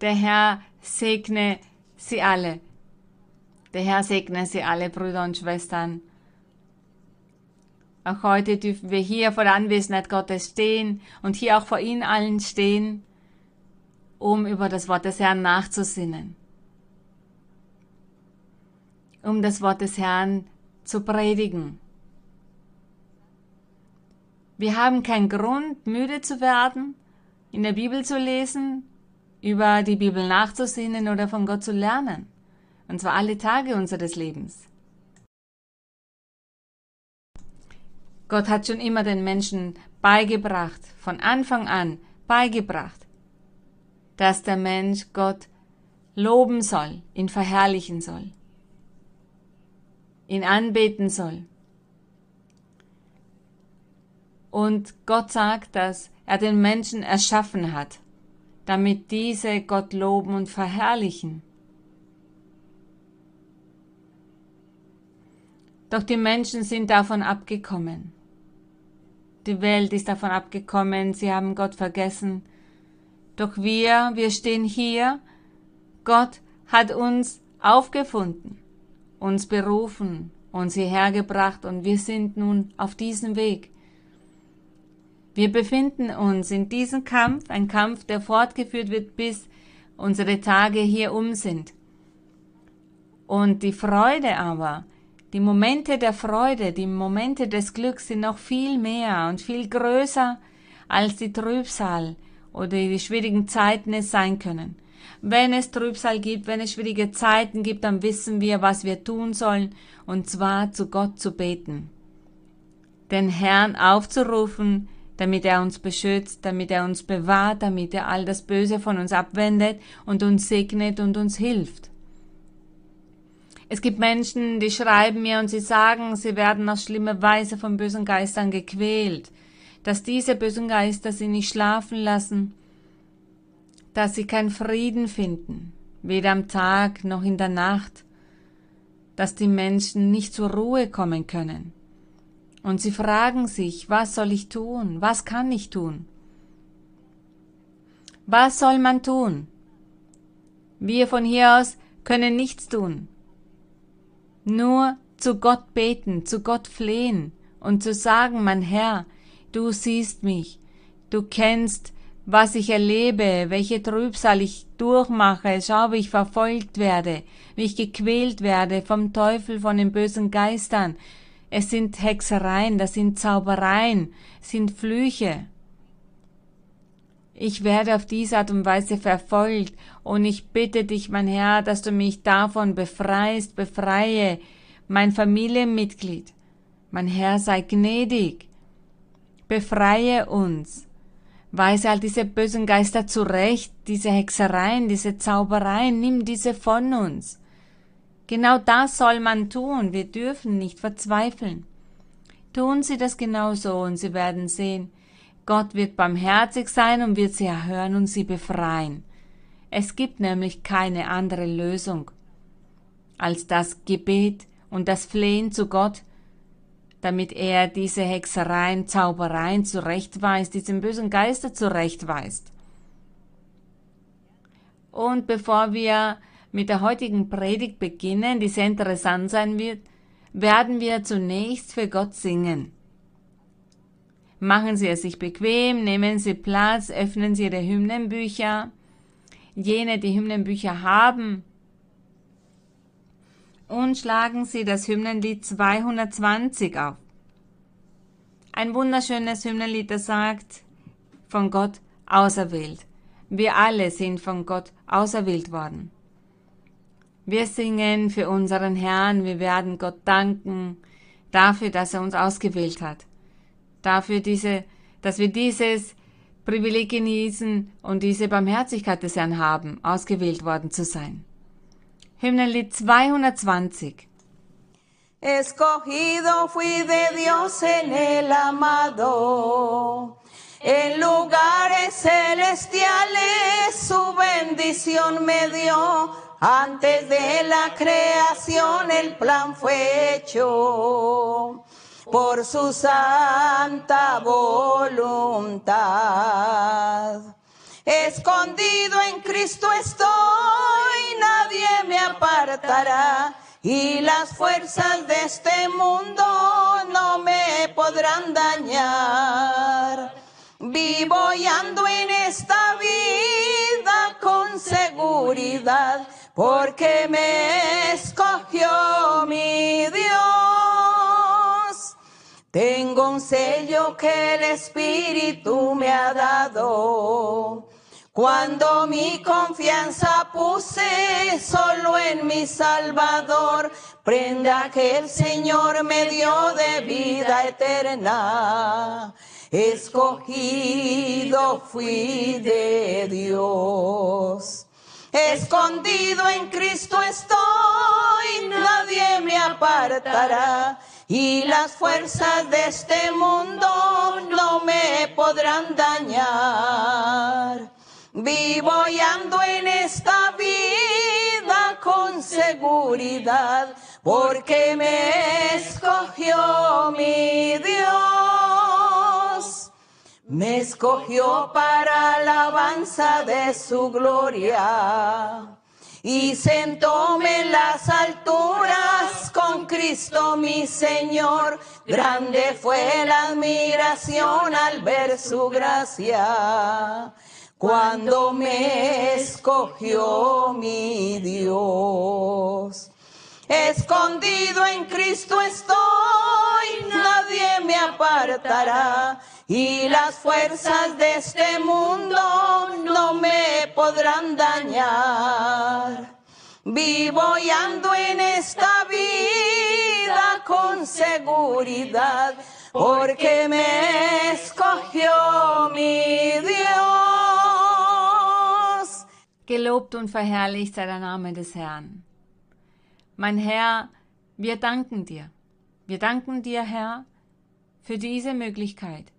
Der Herr segne Sie alle. Der Herr segne Sie alle, Brüder und Schwestern. Auch heute dürfen wir hier vor der Anwesenheit Gottes stehen und hier auch vor Ihnen allen stehen, um über das Wort des Herrn nachzusinnen, um das Wort des Herrn zu predigen. Wir haben keinen Grund, müde zu werden, in der Bibel zu lesen, über die Bibel nachzusinnen oder von Gott zu lernen. Und zwar alle Tage unseres Lebens. Gott hat schon immer den Menschen beigebracht, von Anfang an beigebracht, dass der Mensch Gott loben soll, ihn verherrlichen soll, ihn anbeten soll. Und Gott sagt, dass er den Menschen erschaffen hat, damit diese Gott loben und verherrlichen. Doch die Menschen sind davon abgekommen. Die Welt ist davon abgekommen, sie haben Gott vergessen. Doch wir, wir stehen hier. Gott hat uns aufgefunden, uns berufen, uns hierher gebracht und wir sind nun auf diesem Weg. Wir befinden uns in diesem Kampf, ein Kampf, der fortgeführt wird, bis unsere Tage hier um sind. Und die Freude aber, die Momente der Freude, die Momente des Glücks sind noch viel mehr und viel größer als die Trübsal oder die schwierigen Zeiten es sein können. Wenn es Trübsal gibt, wenn es schwierige Zeiten gibt, dann wissen wir, was wir tun sollen, und zwar zu Gott zu beten. Den Herrn aufzurufen, damit er uns beschützt, damit er uns bewahrt, damit er all das Böse von uns abwendet und uns segnet und uns hilft. Es gibt Menschen, die schreiben mir und sie sagen, sie werden auf schlimme Weise von bösen Geistern gequält, dass diese bösen Geister sie nicht schlafen lassen, dass sie keinen Frieden finden, weder am Tag noch in der Nacht, dass die Menschen nicht zur Ruhe kommen können. Und sie fragen sich, was soll ich tun? Was kann ich tun? Was soll man tun? Wir von hier aus können nichts tun. Nur zu Gott beten, zu Gott flehen und zu sagen, mein Herr, du siehst mich, du kennst, was ich erlebe, welche Trübsal ich durchmache, schau, wie ich verfolgt werde, wie ich gequält werde vom Teufel, von den bösen Geistern. Es sind Hexereien, das sind Zaubereien, sind Flüche. Ich werde auf diese Art und Weise verfolgt und ich bitte dich, mein Herr, dass du mich davon befreist, befreie, mein Familienmitglied. Mein Herr, sei gnädig. Befreie uns. Weise all diese bösen Geister zurecht, diese Hexereien, diese Zaubereien, nimm diese von uns. Genau das soll man tun. Wir dürfen nicht verzweifeln. Tun Sie das genauso und Sie werden sehen, Gott wird barmherzig sein und wird sie erhören und sie befreien. Es gibt nämlich keine andere Lösung als das Gebet und das Flehen zu Gott, damit er diese Hexereien, Zaubereien zurechtweist, diesen bösen Geister zurechtweist. Und bevor wir mit der heutigen Predigt beginnen, die sehr interessant sein wird, werden wir zunächst für Gott singen. Machen Sie es sich bequem, nehmen Sie Platz, öffnen Sie Ihre Hymnenbücher. Jene, die Hymnenbücher haben. Und schlagen Sie das Hymnenlied 220 auf. Ein wunderschönes Hymnenlied, das sagt, von Gott auserwählt. Wir alle sind von Gott auserwählt worden. Wir singen für unseren Herrn, wir werden Gott danken dafür, dass er uns ausgewählt hat dafür diese, dass wir dieses Privileg genießen und diese Barmherzigkeit des Herrn haben, ausgewählt worden zu sein. Hymnenlied 220. Escogido fui de Dios en el amado, en lugares celestiales su bendición me dio, antes de la creación el plan fue hecho por su santa voluntad. Escondido en Cristo estoy, nadie me apartará. Y las fuerzas de este mundo no me podrán dañar. Vivo y ando en esta vida con seguridad, porque me escogió mi Dios. Tengo un sello que el Espíritu me ha dado. Cuando mi confianza puse solo en mi Salvador, prenda que el Señor me dio de vida eterna. Escogido fui de Dios. Escondido en Cristo estoy, nadie me apartará. Y las fuerzas de este mundo no me podrán dañar. Vivo y ando en esta vida con seguridad, porque me escogió mi Dios. Me escogió para alabanza de su gloria. Y sentóme en las alturas con Cristo mi Señor. Grande fue la admiración al ver su gracia cuando me escogió mi Dios. Escondido en Cristo estoy, nadie me apartará. Y las fuerzas de este mundo no me podrán dañar. Vivo y ando en esta vida con seguridad, porque me escogió mi Dios. Gelobt und verherrlicht sei der Name des Herrn. Mein Herr, wir danken dir. Wir danken dir, Herr, für diese Möglichkeit,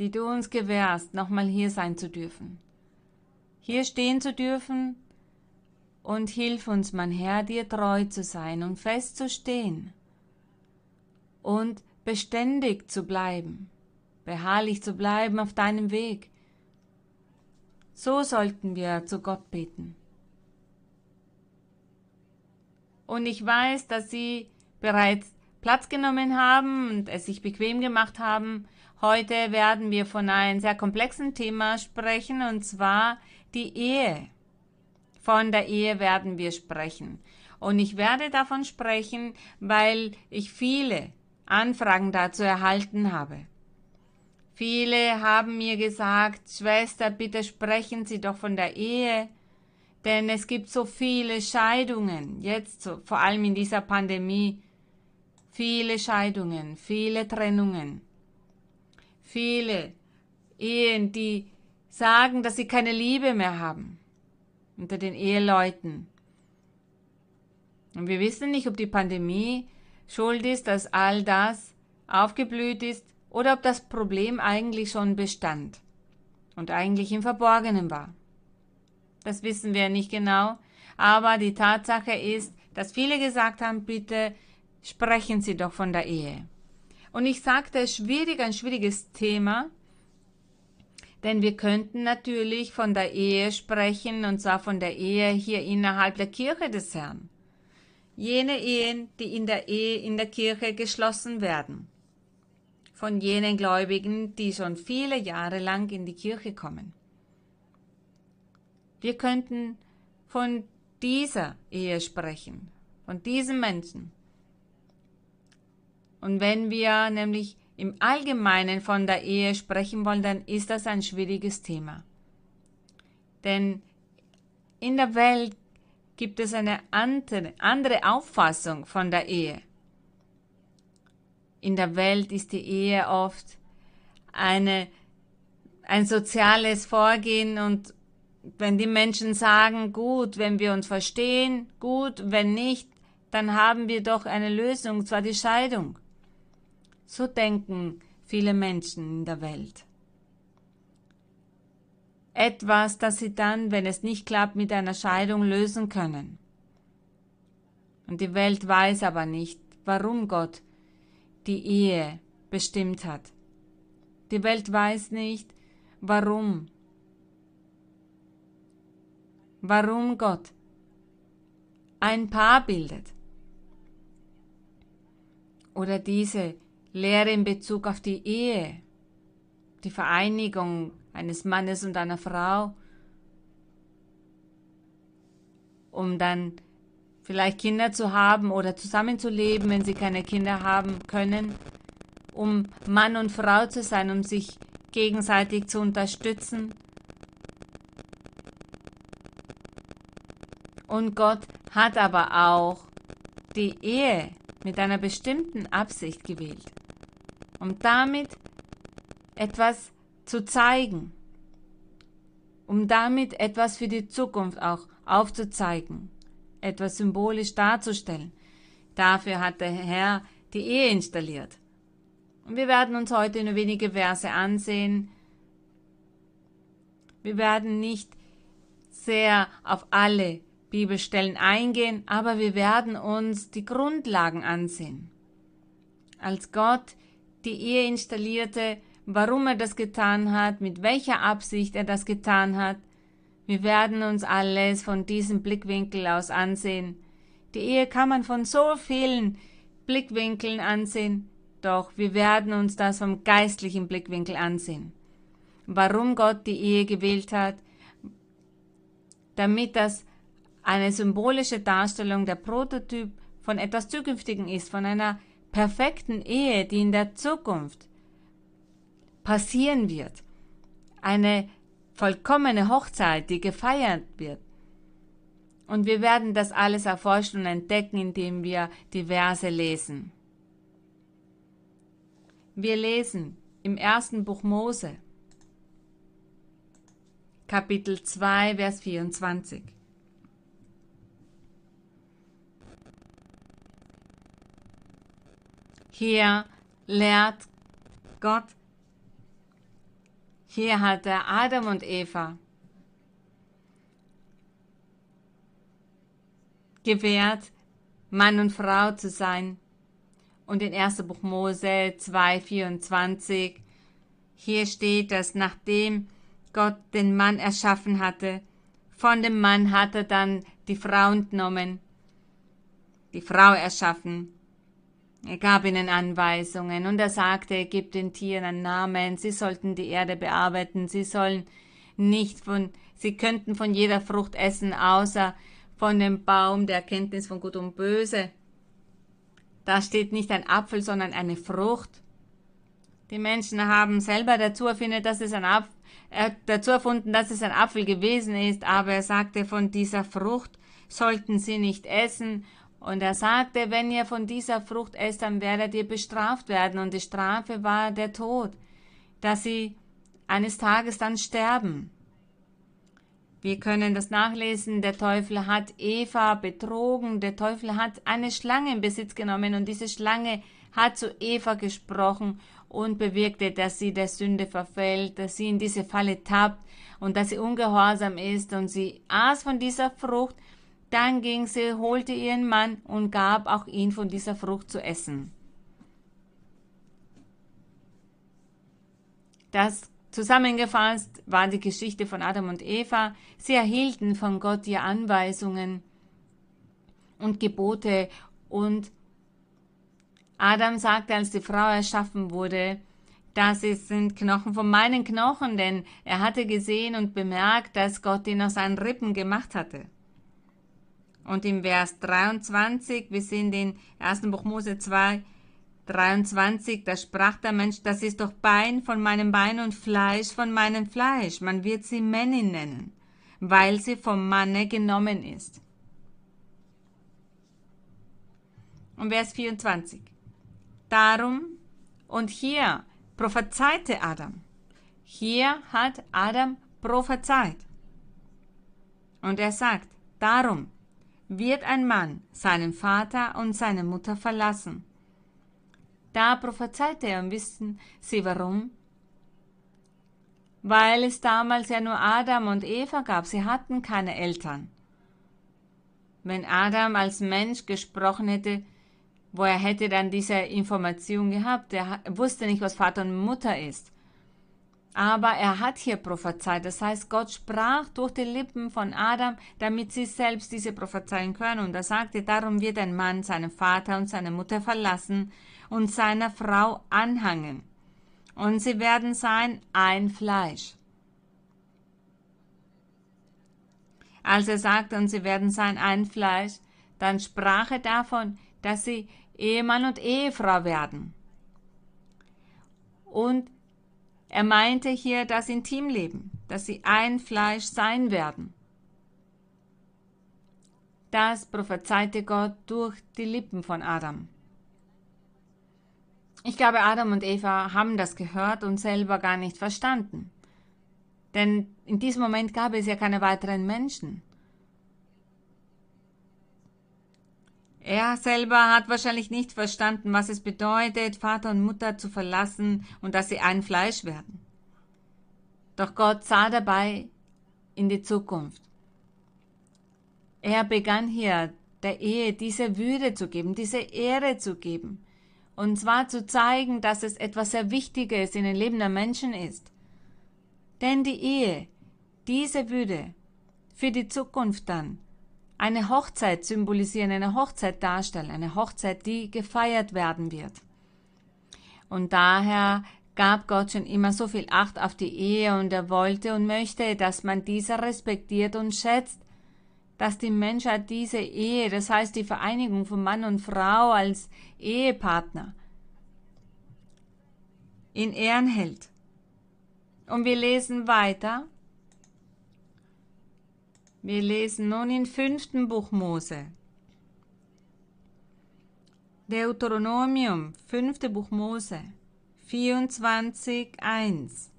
die du uns gewährst, nochmal hier sein zu dürfen. Hier stehen zu dürfen und hilf uns, mein Herr, dir treu zu sein und fest zu stehen und beständig zu bleiben, beharrlich zu bleiben auf deinem Weg. So sollten wir zu Gott beten. Und ich weiß, dass Sie bereits Platz genommen haben und es sich bequem gemacht haben. Heute werden wir von einem sehr komplexen Thema sprechen, und zwar die Ehe. Von der Ehe werden wir sprechen. Und ich werde davon sprechen, weil ich viele Anfragen dazu erhalten habe. Viele haben mir gesagt, Schwester, bitte sprechen Sie doch von der Ehe, denn es gibt so viele Scheidungen, jetzt vor allem in dieser Pandemie, viele Scheidungen, viele Trennungen, viele Ehen, die sagen, dass sie keine Liebe mehr haben unter den Eheleuten. Und wir wissen nicht, ob die Pandemie schuld ist, dass all das aufgeblüht ist oder ob das Problem eigentlich schon bestand und eigentlich im Verborgenen war. Das wissen wir nicht genau, aber die Tatsache ist, dass viele gesagt haben, bitte sprechen Sie doch von der Ehe. Und ich sagte, schwierig, ein schwieriges Thema, denn wir könnten natürlich von der Ehe sprechen, und zwar von der Ehe hier innerhalb der Kirche des Herrn. Jene Ehen, die in der Ehe in der Kirche geschlossen werden. Von jenen Gläubigen, die schon viele Jahre lang in die Kirche kommen. Wir könnten von dieser Ehe sprechen, von diesem Menschen. Und wenn wir nämlich im Allgemeinen von der Ehe sprechen wollen, dann ist das ein schwieriges Thema. Denn in der Welt gibt es eine andere, Auffassung von der Ehe. In der Welt ist die Ehe oft eine, ein soziales Vorgehen und wenn die Menschen sagen, gut, wenn wir uns verstehen, gut, wenn nicht, dann haben wir doch eine Lösung, zwar die Scheidung. So denken viele Menschen in der Welt. Etwas, das sie dann, wenn es nicht klappt, mit einer Scheidung lösen können. Und die Welt weiß aber nicht, warum Gott die Ehe bestimmt hat. Die Welt weiß nicht, warum warum Gott ein Paar bildet. Oder diese Lehre in Bezug auf die Ehe, die Vereinigung eines Mannes und einer Frau, um dann vielleicht Kinder zu haben oder zusammenzuleben, wenn sie keine Kinder haben können, um Mann und Frau zu sein, um sich gegenseitig zu unterstützen. Und Gott hat aber auch die Ehe mit einer bestimmten Absicht gewählt, um damit etwas zu zeigen, um damit etwas für die Zukunft auch aufzuzeigen, etwas symbolisch darzustellen. Dafür hat der Herr die Ehe installiert. Und wir werden uns heute nur wenige Verse ansehen. Wir werden nicht sehr auf alle Bibelstellen eingehen, aber wir werden uns die Grundlagen ansehen. Als Gott die Ehe installierte, warum er das getan hat, mit welcher Absicht er das getan hat, wir werden uns alles von diesem Blickwinkel aus ansehen. Die Ehe kann man von so vielen Blickwinkeln ansehen, doch wir werden uns das vom geistlichen Blickwinkel ansehen. Warum Gott die Ehe gewählt hat, damit das eine symbolische Darstellung der Prototyp von etwas Zukünftigen ist, von einer perfekten Ehe, die in der Zukunft passieren wird. Eine vollkommene Hochzeit, die gefeiert wird. Und wir werden das alles erforschen und entdecken, indem wir die Verse lesen. Wir lesen im ersten Buch Mose, Kapitel 2, Vers 24. Hier lehrt Gott, hier hat er Adam und Eva gewährt, Mann und Frau zu sein. Und in 1. Buch Mose 2,24, hier steht, dass nachdem Gott den Mann erschaffen hatte, von dem Mann hat er dann die Frau entnommen, die Frau erschaffen er gab ihnen Anweisungen und er sagte, er gibt den Tieren einen Namen, sie sollten die Erde bearbeiten, sie sollen nicht von, sie könnten von jeder Frucht essen, außer von dem Baum der Erkenntnis von Gut und Böse. Da steht nicht ein Apfel, sondern eine Frucht. Die Menschen haben selber dazu erfunden, dass es ein Apfel, äh, dazu erfunden, dass es ein Apfel gewesen ist, aber er sagte, von dieser Frucht sollten sie nicht essen und er sagte, wenn ihr von dieser Frucht esst, dann werdet ihr bestraft werden. Und die Strafe war der Tod, dass sie eines Tages dann sterben. Wir können das nachlesen, der Teufel hat Eva betrogen, der Teufel hat eine Schlange in Besitz genommen und diese Schlange hat zu Eva gesprochen und bewirkte, dass sie der Sünde verfällt, dass sie in diese Falle tappt und dass sie ungehorsam ist und sie aß von dieser Frucht dann ging sie, holte ihren Mann und gab auch ihn von dieser Frucht zu essen. Das zusammengefasst war die Geschichte von Adam und Eva. Sie erhielten von Gott die Anweisungen und Gebote und Adam sagte, als die Frau erschaffen wurde, das sind Knochen von meinen Knochen, denn er hatte gesehen und bemerkt, dass Gott ihn aus seinen Rippen gemacht hatte. Und im Vers 23, wir sind in 1. Buch Mose 2, 23, da sprach der Mensch, das ist doch Bein von meinem Bein und Fleisch von meinem Fleisch. Man wird sie Männin nennen, weil sie vom Manne genommen ist. Und Vers 24. Darum und hier prophezeite Adam. Hier hat Adam prophezeit. Und er sagt, darum wird ein Mann seinen Vater und seine Mutter verlassen. Da prophezeite er und wissen Sie warum? Weil es damals ja nur Adam und Eva gab, sie hatten keine Eltern. Wenn Adam als Mensch gesprochen hätte, woher hätte dann diese Information gehabt? Er wusste nicht, was Vater und Mutter ist. Aber er hat hier prophezeit. Das heißt, Gott sprach durch die Lippen von Adam, damit sie selbst diese prophezeien können. Und er sagte, darum wird ein Mann seinen Vater und seine Mutter verlassen und seiner Frau anhangen. Und sie werden sein ein Fleisch. Als er sagte, und sie werden sein ein Fleisch, dann sprach er davon, dass sie Ehemann und Ehefrau werden. Und er meinte hier das Intimleben, dass sie ein Fleisch sein werden. Das prophezeite Gott durch die Lippen von Adam. Ich glaube, Adam und Eva haben das gehört und selber gar nicht verstanden. Denn in diesem Moment gab es ja keine weiteren Menschen. Er selber hat wahrscheinlich nicht verstanden, was es bedeutet, Vater und Mutter zu verlassen und dass sie ein Fleisch werden. Doch Gott sah dabei in die Zukunft. Er begann hier der Ehe diese Würde zu geben, diese Ehre zu geben. Und zwar zu zeigen, dass es etwas sehr Wichtiges in den Leben der Menschen ist. Denn die Ehe, diese Würde für die Zukunft dann, eine Hochzeit symbolisieren, eine Hochzeit darstellen, eine Hochzeit, die gefeiert werden wird. Und daher gab Gott schon immer so viel Acht auf die Ehe und er wollte und möchte, dass man diese respektiert und schätzt, dass die Menschheit diese Ehe, das heißt die Vereinigung von Mann und Frau als Ehepartner, in Ehren hält. Und wir lesen weiter wir lesen nun im fünften Buch Mose. Deuteronomium, fünfte Buch Mose, 24, 1.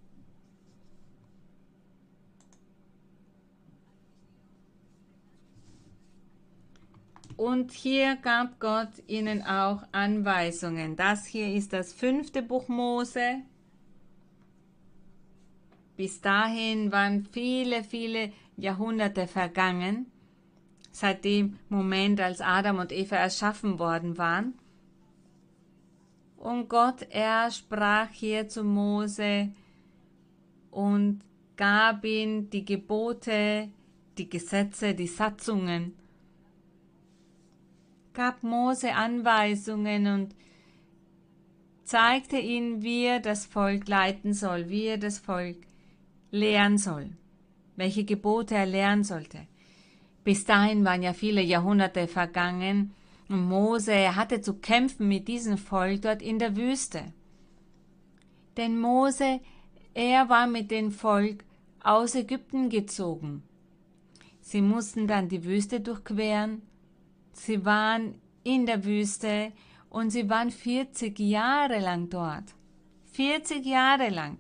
Und hier gab Gott ihnen auch Anweisungen. Das hier ist das fünfte Buch Mose. Bis dahin waren viele, viele Jahrhunderte vergangen, seit dem Moment, als Adam und Eva erschaffen worden waren. Und Gott, er sprach hier zu Mose und gab ihm die Gebote, die Gesetze, die Satzungen, gab Mose Anweisungen und zeigte ihm, wie er das Volk leiten soll, wie er das Volk lehren soll welche Gebote er lernen sollte. Bis dahin waren ja viele Jahrhunderte vergangen und Mose hatte zu kämpfen mit diesem Volk dort in der Wüste. Denn Mose, er war mit dem Volk aus Ägypten gezogen. Sie mussten dann die Wüste durchqueren. Sie waren in der Wüste und sie waren 40 Jahre lang dort. 40 Jahre lang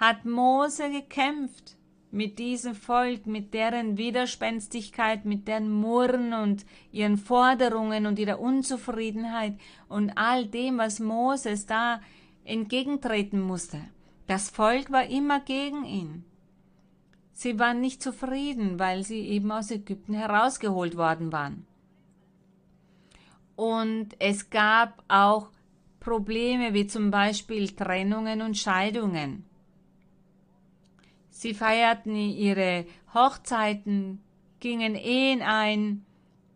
hat Mose gekämpft mit diesem Volk, mit deren Widerspenstigkeit, mit deren Murren und ihren Forderungen und ihrer Unzufriedenheit und all dem, was Moses da entgegentreten musste. Das Volk war immer gegen ihn. Sie waren nicht zufrieden, weil sie eben aus Ägypten herausgeholt worden waren. Und es gab auch Probleme wie zum Beispiel Trennungen und Scheidungen. Sie feierten ihre Hochzeiten, gingen Ehen ein,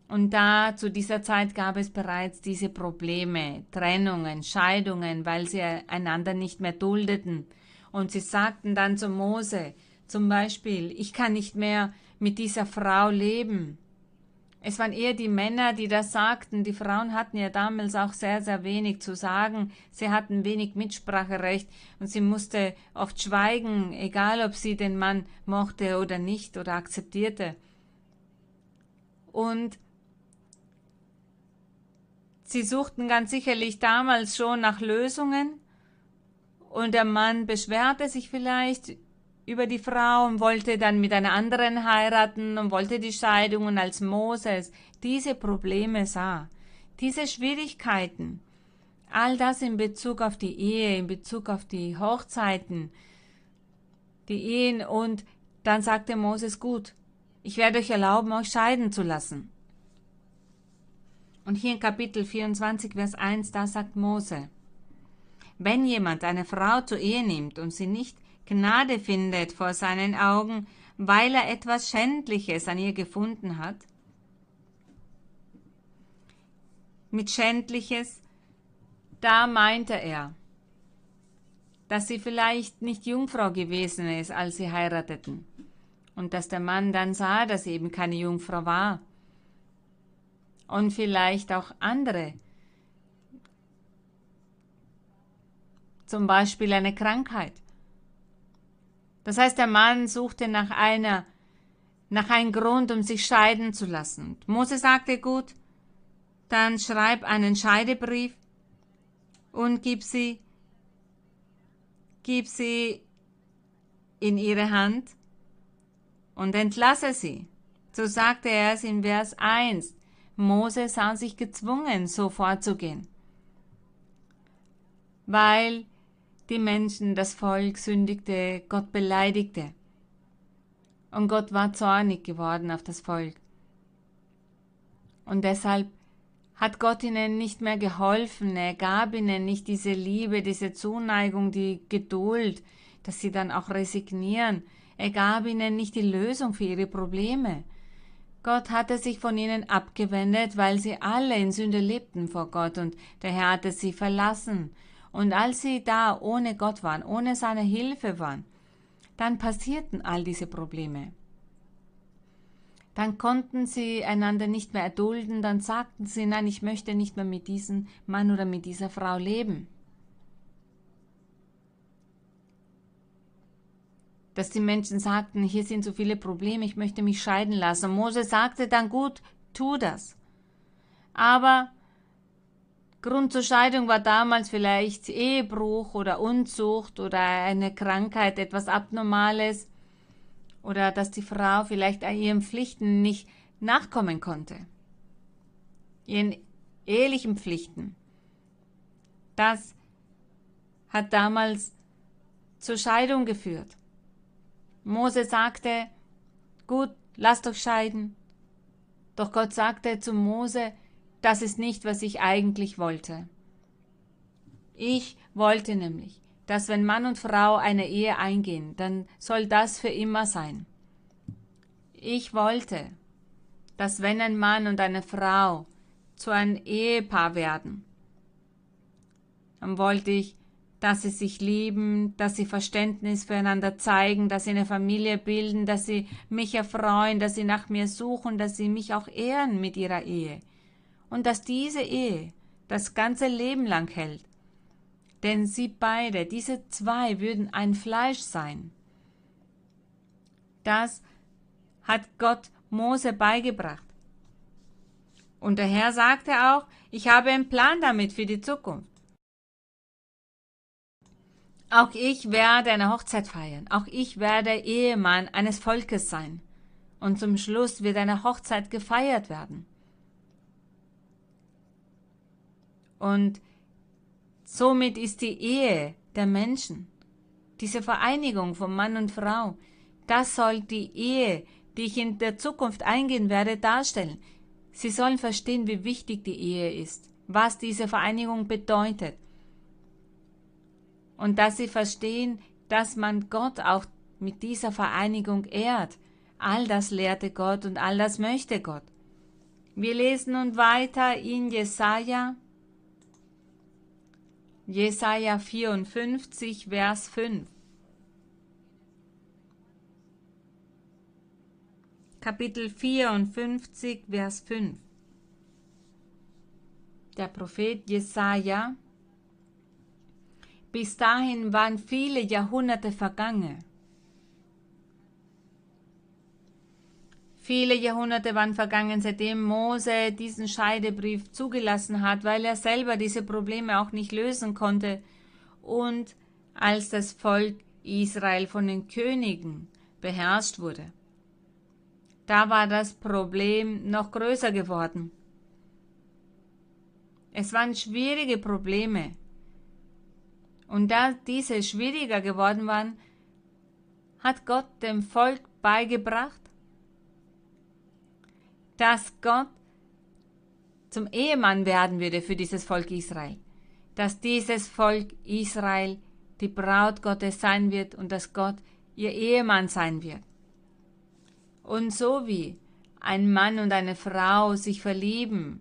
und da zu dieser Zeit gab es bereits diese Probleme, Trennungen, Scheidungen, weil sie einander nicht mehr duldeten. Und sie sagten dann zu Mose, zum Beispiel, ich kann nicht mehr mit dieser Frau leben. Es waren eher die Männer, die das sagten. Die Frauen hatten ja damals auch sehr, sehr wenig zu sagen. Sie hatten wenig Mitspracherecht und sie musste oft schweigen, egal ob sie den Mann mochte oder nicht oder akzeptierte. Und sie suchten ganz sicherlich damals schon nach Lösungen und der Mann beschwerte sich vielleicht über die Frau und wollte dann mit einer anderen heiraten und wollte die Scheidung und als Moses diese Probleme sah, diese Schwierigkeiten, all das in Bezug auf die Ehe, in Bezug auf die Hochzeiten, die Ehen und dann sagte Moses, gut, ich werde euch erlauben, euch scheiden zu lassen. Und hier in Kapitel 24, Vers 1, da sagt Mose, wenn jemand eine Frau zur Ehe nimmt und sie nicht Gnade findet vor seinen Augen, weil er etwas Schändliches an ihr gefunden hat? Mit Schändliches, da meinte er, dass sie vielleicht nicht Jungfrau gewesen ist, als sie heirateten, und dass der Mann dann sah, dass sie eben keine Jungfrau war. Und vielleicht auch andere, zum Beispiel eine Krankheit. Das heißt, der Mann suchte nach einer, nach einem Grund, um sich scheiden zu lassen. Mose sagte, gut, dann schreib einen Scheidebrief und gib sie, gib sie in ihre Hand und entlasse sie. So sagte er es in Vers 1. Mose sah sich gezwungen, so vorzugehen, weil die Menschen, das Volk sündigte, Gott beleidigte. Und Gott war zornig geworden auf das Volk. Und deshalb hat Gott ihnen nicht mehr geholfen, er gab ihnen nicht diese Liebe, diese Zuneigung, die Geduld, dass sie dann auch resignieren. Er gab ihnen nicht die Lösung für ihre Probleme. Gott hatte sich von ihnen abgewendet, weil sie alle in Sünde lebten vor Gott und der Herr hatte sie verlassen. Und als sie da ohne Gott waren, ohne seine Hilfe waren, dann passierten all diese Probleme. Dann konnten sie einander nicht mehr erdulden, dann sagten sie, nein, ich möchte nicht mehr mit diesem Mann oder mit dieser Frau leben. Dass die Menschen sagten, hier sind so viele Probleme, ich möchte mich scheiden lassen. Mose sagte dann, gut, tu das. Aber Grund zur Scheidung war damals vielleicht Ehebruch oder Unzucht oder eine Krankheit, etwas Abnormales oder dass die Frau vielleicht ihren Pflichten nicht nachkommen konnte, ihren ehelichen Pflichten. Das hat damals zur Scheidung geführt. Mose sagte, gut, lasst euch scheiden. Doch Gott sagte zu Mose, das ist nicht, was ich eigentlich wollte. Ich wollte nämlich, dass wenn Mann und Frau eine Ehe eingehen, dann soll das für immer sein. Ich wollte, dass wenn ein Mann und eine Frau zu einem Ehepaar werden, dann wollte ich, dass sie sich lieben, dass sie Verständnis füreinander zeigen, dass sie eine Familie bilden, dass sie mich erfreuen, dass sie nach mir suchen, dass sie mich auch ehren mit ihrer Ehe und dass diese Ehe das ganze Leben lang hält. Denn sie beide, diese zwei, würden ein Fleisch sein. Das hat Gott Mose beigebracht. Und der Herr sagte auch, ich habe einen Plan damit für die Zukunft. Auch ich werde eine Hochzeit feiern. Auch ich werde Ehemann eines Volkes sein. Und zum Schluss wird eine Hochzeit gefeiert werden. Und somit ist die Ehe der Menschen, diese Vereinigung von Mann und Frau, das soll die Ehe, die ich in der Zukunft eingehen werde, darstellen. Sie sollen verstehen, wie wichtig die Ehe ist, was diese Vereinigung bedeutet. Und dass sie verstehen, dass man Gott auch mit dieser Vereinigung ehrt. All das lehrte Gott und all das möchte Gott. Wir lesen nun weiter in Jesaja Jesaja 54, Vers 5. Kapitel 54, Vers 5. Der Prophet Jesaja. Bis dahin waren viele Jahrhunderte vergangen. Viele Jahrhunderte waren vergangen, seitdem Mose diesen Scheidebrief zugelassen hat, weil er selber diese Probleme auch nicht lösen konnte. Und als das Volk Israel von den Königen beherrscht wurde. Da war das Problem noch größer geworden. Es waren schwierige Probleme. Und da diese schwieriger geworden waren, hat Gott dem Volk beigebracht, dass Gott zum Ehemann werden würde für dieses Volk Israel. dass dieses Volk Israel die Braut Gottes sein wird und dass Gott ihr Ehemann sein wird. Und so wie ein Mann und eine Frau sich verlieben,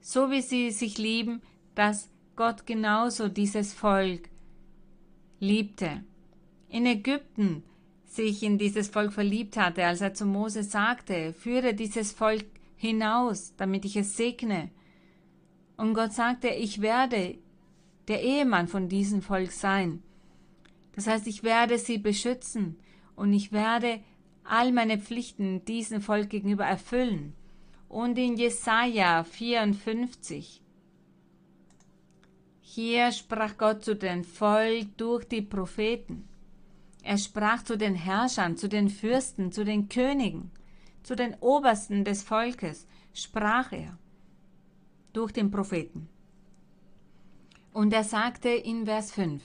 so wie sie sich lieben, dass Gott genauso dieses Volk liebte. In Ägypten sich in dieses Volk verliebt hatte, als er zu Mose sagte, führe dieses Volk hinaus, damit ich es segne. Und Gott sagte, ich werde der Ehemann von diesem Volk sein. Das heißt, ich werde sie beschützen und ich werde all meine Pflichten diesem Volk gegenüber erfüllen. Und in Jesaja 54, hier sprach Gott zu dem Volk durch die Propheten. Er sprach zu den Herrschern, zu den Fürsten, zu den Königen, zu den Obersten des Volkes, sprach er durch den Propheten. Und er sagte in Vers 5,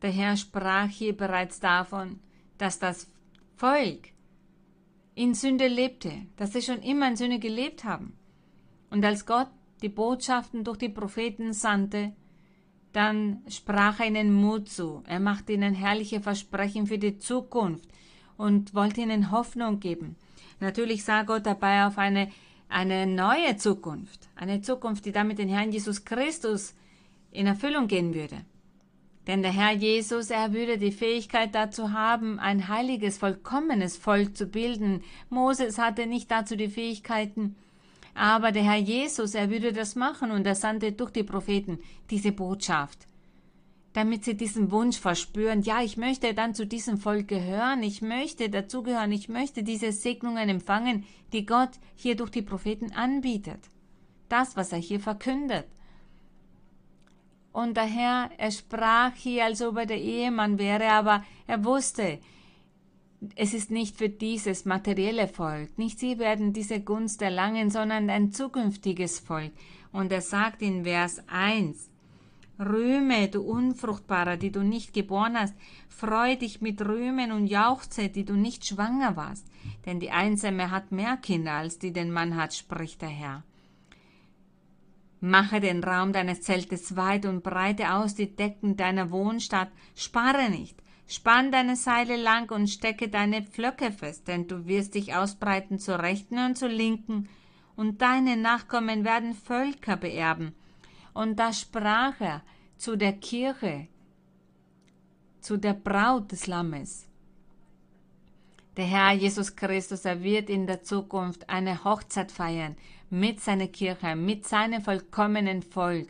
Der Herr sprach hier bereits davon, dass das Volk in Sünde lebte, dass sie schon immer in Sünde gelebt haben. Und als Gott die Botschaften durch die Propheten sandte, dann sprach er ihnen Mut zu. Er machte ihnen herrliche Versprechen für die Zukunft und wollte ihnen Hoffnung geben. Natürlich sah Gott dabei auf eine, eine neue Zukunft, eine Zukunft, die damit den Herrn Jesus Christus in Erfüllung gehen würde. Denn der Herr Jesus, er würde die Fähigkeit dazu haben, ein heiliges, vollkommenes Volk zu bilden. Moses hatte nicht dazu die Fähigkeiten, aber der Herr Jesus, er würde das machen und er sandte durch die Propheten diese Botschaft, damit sie diesen Wunsch verspüren, ja, ich möchte dann zu diesem Volk gehören, ich möchte dazugehören, ich möchte diese Segnungen empfangen, die Gott hier durch die Propheten anbietet. Das, was er hier verkündet. Und der Herr, er sprach hier, als ob er der Ehemann wäre, aber er wusste, es ist nicht für dieses materielle Volk, nicht sie werden diese Gunst erlangen, sondern ein zukünftiges Volk. Und er sagt in Vers 1, Rühme, du Unfruchtbarer, die du nicht geboren hast, freu dich mit Rühmen und jauchze, die du nicht schwanger warst, denn die Einsame hat mehr Kinder, als die den Mann hat, spricht der Herr. Mache den Raum deines Zeltes weit und breite aus die Decken deiner Wohnstadt, spare nicht, spann deine Seile lang und stecke deine Pflöcke fest, denn du wirst dich ausbreiten zur Rechten und zur Linken, und deine Nachkommen werden Völker beerben. Und da sprach er zu der Kirche, zu der Braut des Lammes. Der Herr Jesus Christus, er wird in der Zukunft eine Hochzeit feiern mit seiner Kirche, mit seinem vollkommenen Volk.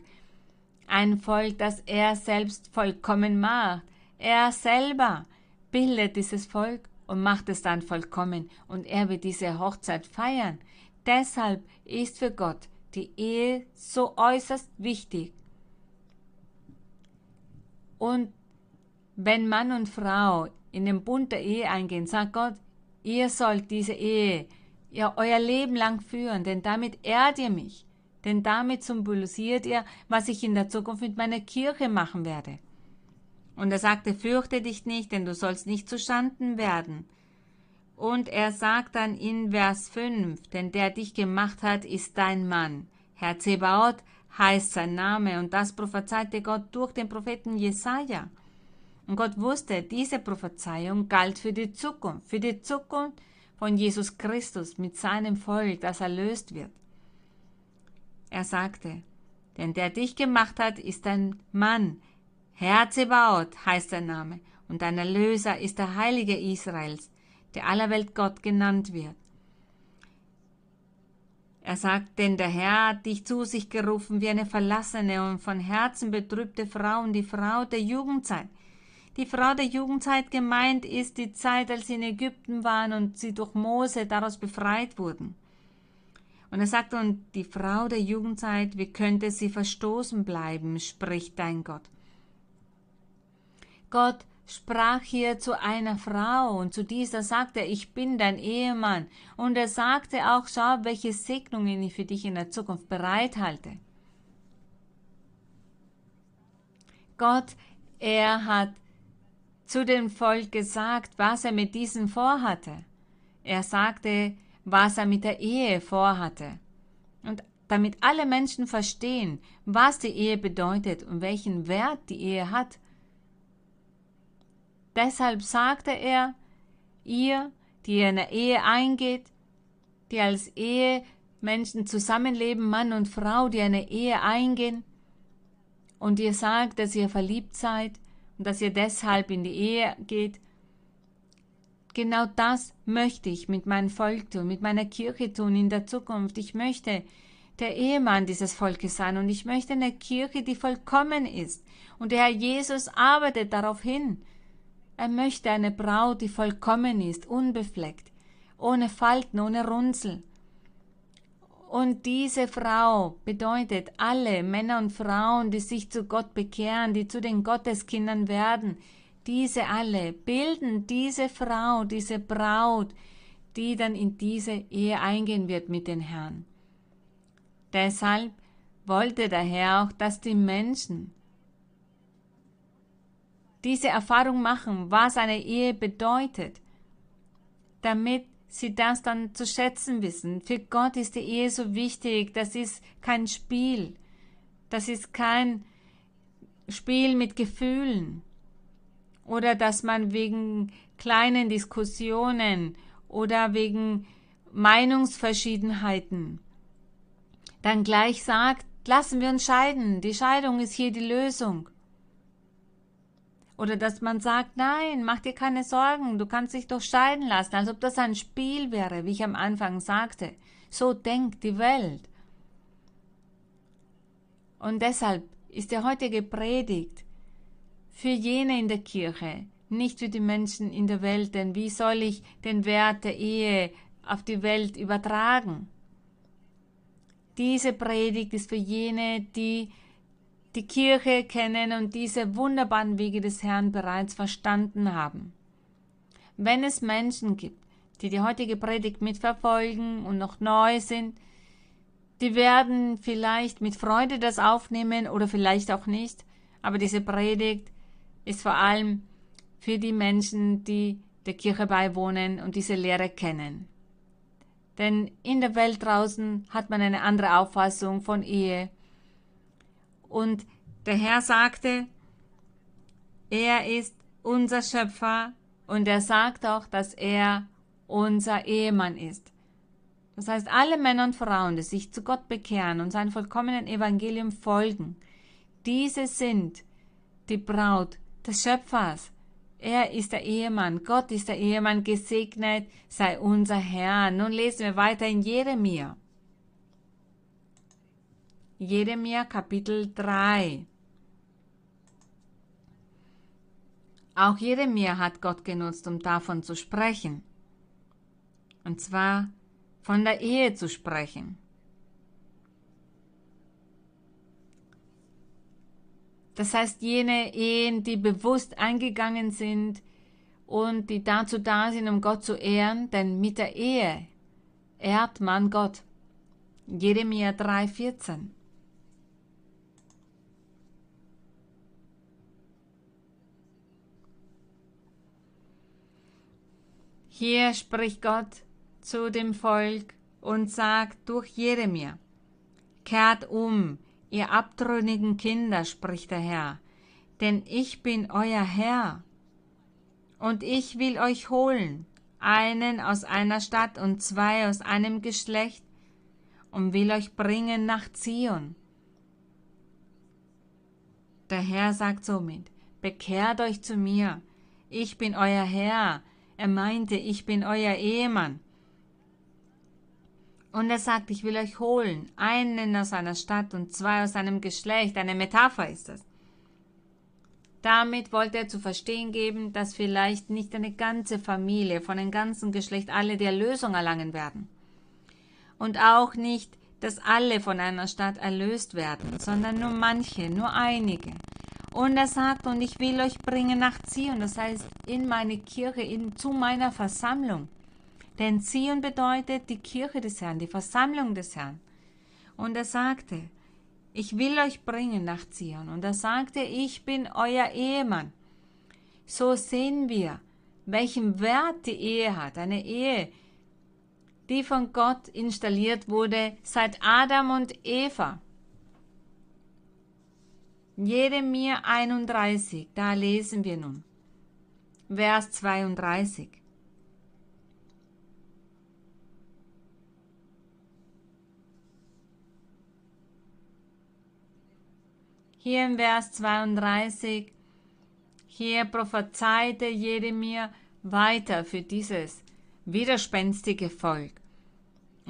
Ein Volk, das er selbst vollkommen macht. Er selber bildet dieses Volk und macht es dann vollkommen und er wird diese Hochzeit feiern. Deshalb ist für Gott die Ehe so äußerst wichtig. Und wenn Mann und Frau in den Bund der Ehe eingehen, sagt Gott, ihr sollt diese Ehe ja euer Leben lang führen, denn damit ehrt ihr mich, denn damit symbolisiert ihr, was ich in der Zukunft mit meiner Kirche machen werde. Und er sagte, fürchte dich nicht, denn du sollst nicht zustanden werden. Und er sagt dann in Vers 5, denn der dich gemacht hat, ist dein Mann. Herr Zebaoth heißt sein Name, und das prophezeite Gott durch den Propheten Jesaja. Und Gott wusste, diese Prophezeiung galt für die Zukunft, für die Zukunft von Jesus Christus mit seinem Volk, das erlöst wird. Er sagte, denn der dich gemacht hat, ist ein Mann. Herr Zebaoth heißt sein Name, und dein Erlöser ist der Heilige Israels, der aller Welt Gott genannt wird. Er sagt, denn der Herr hat dich zu sich gerufen wie eine verlassene und von Herzen betrübte Frau und die Frau der Jugendzeit, die Frau der Jugendzeit gemeint ist die Zeit, als sie in Ägypten waren und sie durch Mose daraus befreit wurden. Und er sagt, und die Frau der Jugendzeit, wie könnte sie verstoßen bleiben, spricht dein Gott. Gott sprach hier zu einer Frau und zu dieser sagte er, ich bin dein Ehemann. Und er sagte auch, schau, welche Segnungen ich für dich in der Zukunft bereithalte. Gott, er hat zu dem Volk gesagt, was er mit diesen vorhatte. Er sagte, was er mit der Ehe vorhatte. Und damit alle Menschen verstehen, was die Ehe bedeutet und welchen Wert die Ehe hat. Deshalb sagte er, ihr, die in eine Ehe eingeht, die als Ehemenschen zusammenleben, Mann und Frau, die eine Ehe eingehen, und ihr sagt, dass ihr verliebt seid und dass ihr deshalb in die Ehe geht, Genau das möchte ich mit meinem Volk tun, mit meiner Kirche tun in der Zukunft. Ich möchte der Ehemann dieses Volkes sein und ich möchte eine Kirche, die vollkommen ist. Und der Herr Jesus arbeitet darauf hin. Er möchte eine Braut, die vollkommen ist, unbefleckt, ohne Falten, ohne Runzel. Und diese Frau bedeutet alle Männer und Frauen, die sich zu Gott bekehren, die zu den Gotteskindern werden, diese alle bilden diese Frau, diese Braut, die dann in diese Ehe eingehen wird mit den Herrn. Deshalb wollte der Herr auch, dass die Menschen diese Erfahrung machen, was eine Ehe bedeutet, damit sie das dann zu schätzen wissen. Für Gott ist die Ehe so wichtig, das ist kein Spiel, das ist kein Spiel mit Gefühlen oder dass man wegen kleinen Diskussionen oder wegen Meinungsverschiedenheiten dann gleich sagt, lassen wir uns scheiden, die Scheidung ist hier die Lösung. Oder dass man sagt, nein, mach dir keine Sorgen, du kannst dich doch scheiden lassen, als ob das ein Spiel wäre, wie ich am Anfang sagte. So denkt die Welt. Und deshalb ist der heutige Predigt für jene in der Kirche, nicht für die Menschen in der Welt, denn wie soll ich den Wert der Ehe auf die Welt übertragen? Diese Predigt ist für jene, die die Kirche kennen und diese wunderbaren Wege des Herrn bereits verstanden haben. Wenn es Menschen gibt, die die heutige Predigt mitverfolgen und noch neu sind, die werden vielleicht mit Freude das aufnehmen oder vielleicht auch nicht, aber diese Predigt ist vor allem für die Menschen, die der Kirche beiwohnen und diese Lehre kennen. Denn in der Welt draußen hat man eine andere Auffassung von Ehe. Und der Herr sagte, er ist unser Schöpfer und er sagt auch, dass er unser Ehemann ist. Das heißt, alle Männer und Frauen, die sich zu Gott bekehren und seinem vollkommenen Evangelium folgen, diese sind die Braut des Schöpfers. Er ist der Ehemann, Gott ist der Ehemann, gesegnet sei unser Herr. Nun lesen wir weiter in Jeremia. Jeremia Kapitel 3. Auch Jeremia hat Gott genutzt, um davon zu sprechen. Und zwar von der Ehe zu sprechen. Das heißt, jene Ehen, die bewusst eingegangen sind und die dazu da sind, um Gott zu ehren, denn mit der Ehe ehrt man Gott. Jeremia 3,14. Hier spricht Gott zu dem Volk und sagt durch Jeremia, kehrt um, ihr abtrünnigen Kinder, spricht der Herr, denn ich bin euer Herr. Und ich will euch holen, einen aus einer Stadt und zwei aus einem Geschlecht, und will euch bringen nach Zion. Der Herr sagt somit, bekehrt euch zu mir, ich bin euer Herr. Er meinte, ich bin euer Ehemann. Und er sagt, ich will euch holen, einen aus einer Stadt und zwei aus einem Geschlecht. Eine Metapher ist das. Damit wollte er zu verstehen geben, dass vielleicht nicht eine ganze Familie von einem ganzen Geschlecht alle die Erlösung erlangen werden. Und auch nicht, dass alle von einer Stadt erlöst werden, sondern nur manche, nur einige. Und er sagt, und ich will euch bringen nach Zion, das heißt in meine Kirche, in, zu meiner Versammlung. Denn Zion bedeutet die Kirche des Herrn, die Versammlung des Herrn. Und er sagte, ich will euch bringen nach Zion. Und er sagte, ich bin euer Ehemann. So sehen wir, welchen Wert die Ehe hat. Eine Ehe, die von Gott installiert wurde seit Adam und Eva. Jeremia 31, da lesen wir nun. Vers 32. Hier im Vers 32, hier prophezeite Jeremia weiter für dieses widerspenstige Volk.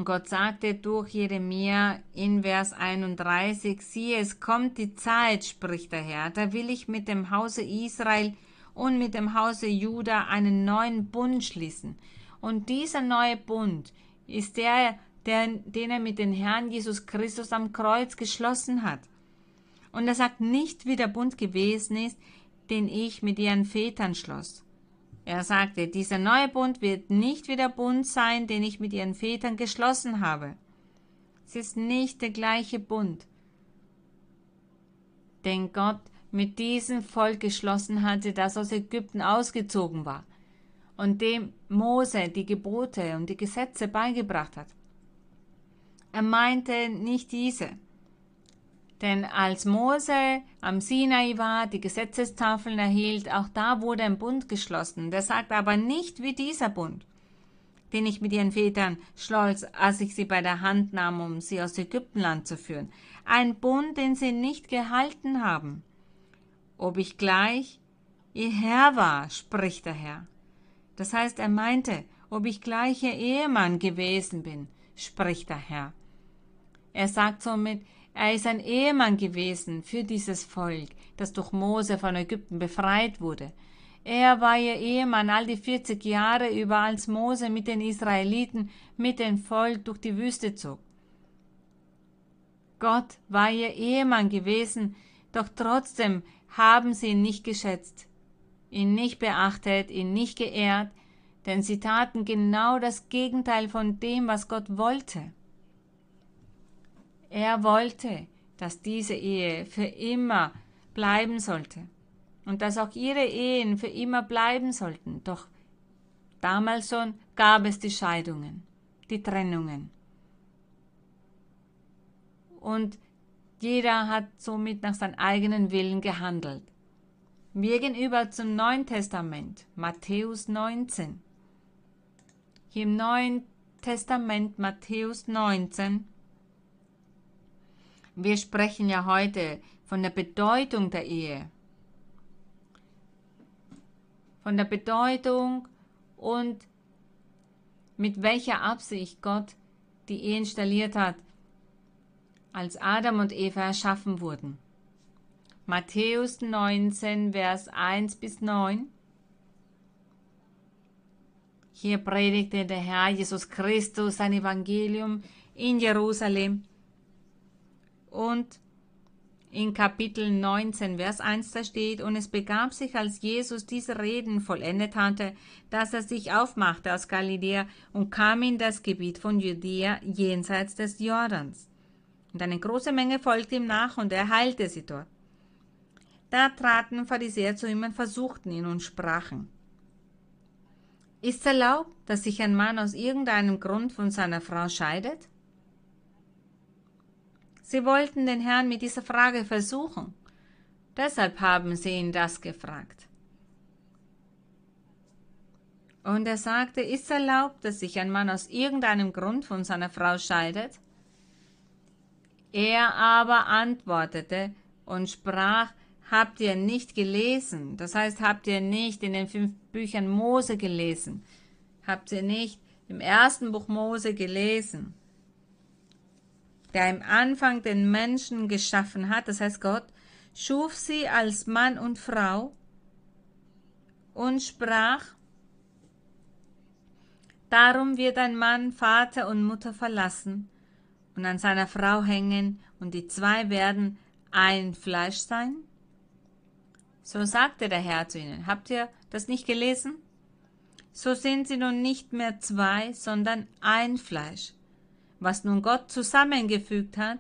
Gott sagte durch Jeremia in Vers 31, siehe, es kommt die Zeit, spricht der Herr, da will ich mit dem Hause Israel und mit dem Hause Juda einen neuen Bund schließen. Und dieser neue Bund ist der, der, den er mit dem Herrn Jesus Christus am Kreuz geschlossen hat. Und er sagt nicht, wie der Bund gewesen ist, den ich mit ihren Vätern schloss. Er sagte, dieser neue Bund wird nicht wie der Bund sein, den ich mit ihren Vätern geschlossen habe. Es ist nicht der gleiche Bund, den Gott mit diesem Volk geschlossen hatte, das aus Ägypten ausgezogen war und dem Mose die Gebote und die Gesetze beigebracht hat. Er meinte nicht diese, denn als Mose am Sinai war, die Gesetzestafeln erhielt, auch da wurde ein Bund geschlossen. Der sagt aber nicht wie dieser Bund, den ich mit ihren Vätern schloss, als ich sie bei der Hand nahm, um sie aus Ägyptenland zu führen. Ein Bund, den sie nicht gehalten haben. Ob ich gleich ihr Herr war, spricht der Herr. Das heißt, er meinte, ob ich gleich ihr Ehemann gewesen bin, spricht der Herr. Er sagt somit, er ist ein Ehemann gewesen für dieses Volk, das durch Mose von Ägypten befreit wurde. Er war ihr Ehemann all die 40 Jahre über, als Mose mit den Israeliten, mit dem Volk durch die Wüste zog. Gott war ihr Ehemann gewesen, doch trotzdem haben sie ihn nicht geschätzt, ihn nicht beachtet, ihn nicht geehrt, denn sie taten genau das Gegenteil von dem, was Gott wollte. Er wollte, dass diese Ehe für immer bleiben sollte und dass auch ihre Ehen für immer bleiben sollten. Doch damals schon gab es die Scheidungen, die Trennungen. Und jeder hat somit nach seinem eigenen Willen gehandelt. Wir gehen über zum Neuen Testament, Matthäus 19. Hier im Neuen Testament, Matthäus 19, wir sprechen ja heute von der Bedeutung der Ehe. Von der Bedeutung und mit welcher Absicht Gott die Ehe installiert hat, als Adam und Eva erschaffen wurden. Matthäus 19, Vers 1 bis 9. Hier predigte der Herr Jesus Christus sein Evangelium in Jerusalem und in Kapitel 19, Vers 1 da steht, und es begab sich, als Jesus diese Reden vollendet hatte, dass er sich aufmachte aus Galiläa und kam in das Gebiet von Judäa jenseits des Jordans. Und eine große Menge folgte ihm nach, und er heilte sie dort. Da traten Pharisäer zu ihm und versuchten ihn und sprachen, Ist erlaubt, dass sich ein Mann aus irgendeinem Grund von seiner Frau scheidet? Sie wollten den Herrn mit dieser Frage versuchen. Deshalb haben sie ihn das gefragt. Und er sagte, ist erlaubt, dass sich ein Mann aus irgendeinem Grund von seiner Frau scheidet? Er aber antwortete und sprach, habt ihr nicht gelesen? Das heißt, habt ihr nicht in den fünf Büchern Mose gelesen? Habt ihr nicht im ersten Buch Mose gelesen? Der im Anfang den Menschen geschaffen hat, das heißt Gott, schuf sie als Mann und Frau und sprach, Darum wird ein Mann Vater und Mutter verlassen und an seiner Frau hängen, und die zwei werden ein Fleisch sein? So sagte der Herr zu ihnen. Habt ihr das nicht gelesen? So sind sie nun nicht mehr zwei, sondern ein Fleisch. Was nun Gott zusammengefügt hat,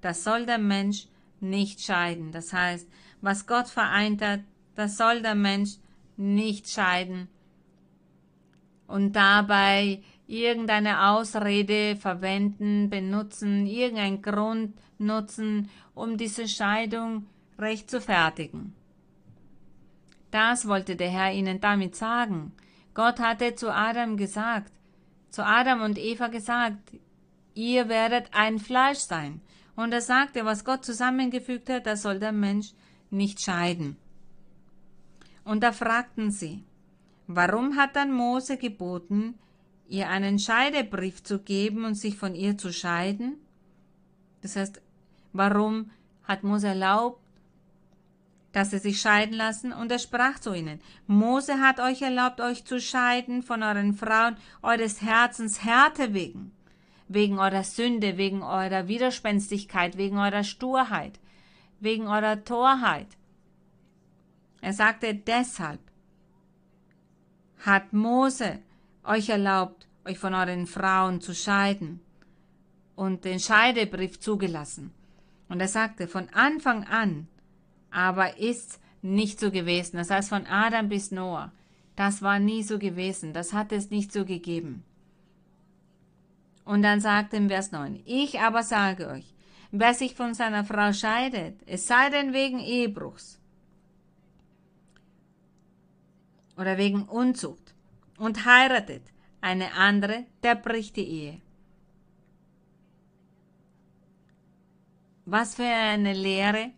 das soll der Mensch nicht scheiden. Das heißt, was Gott vereint hat, das soll der Mensch nicht scheiden und dabei irgendeine Ausrede verwenden, benutzen, irgendeinen Grund nutzen, um diese Scheidung recht zu fertigen. Das wollte der Herr ihnen damit sagen. Gott hatte zu Adam gesagt, zu Adam und Eva gesagt, ihr werdet ein Fleisch sein. Und er sagte, was Gott zusammengefügt hat, das soll der Mensch nicht scheiden. Und da fragten sie, warum hat dann Mose geboten, ihr einen Scheidebrief zu geben und sich von ihr zu scheiden? Das heißt, warum hat Mose erlaubt, dass sie sich scheiden lassen? Und er sprach zu ihnen, Mose hat euch erlaubt, euch zu scheiden von euren Frauen, eures Herzens Härte wegen, wegen eurer Sünde, wegen eurer Widerspenstigkeit, wegen eurer Sturheit, wegen eurer Torheit. Er sagte, deshalb hat Mose euch erlaubt, euch von euren Frauen zu scheiden und den Scheidebrief zugelassen. Und er sagte, von Anfang an aber ist nicht so gewesen. Das heißt, von Adam bis Noah. Das war nie so gewesen. Das hat es nicht so gegeben. Und dann sagt im Vers 9, ich aber sage euch, wer sich von seiner Frau scheidet, es sei denn wegen Ehebruchs oder wegen Unzucht und heiratet eine andere, der bricht die Ehe. Was für eine Lehre?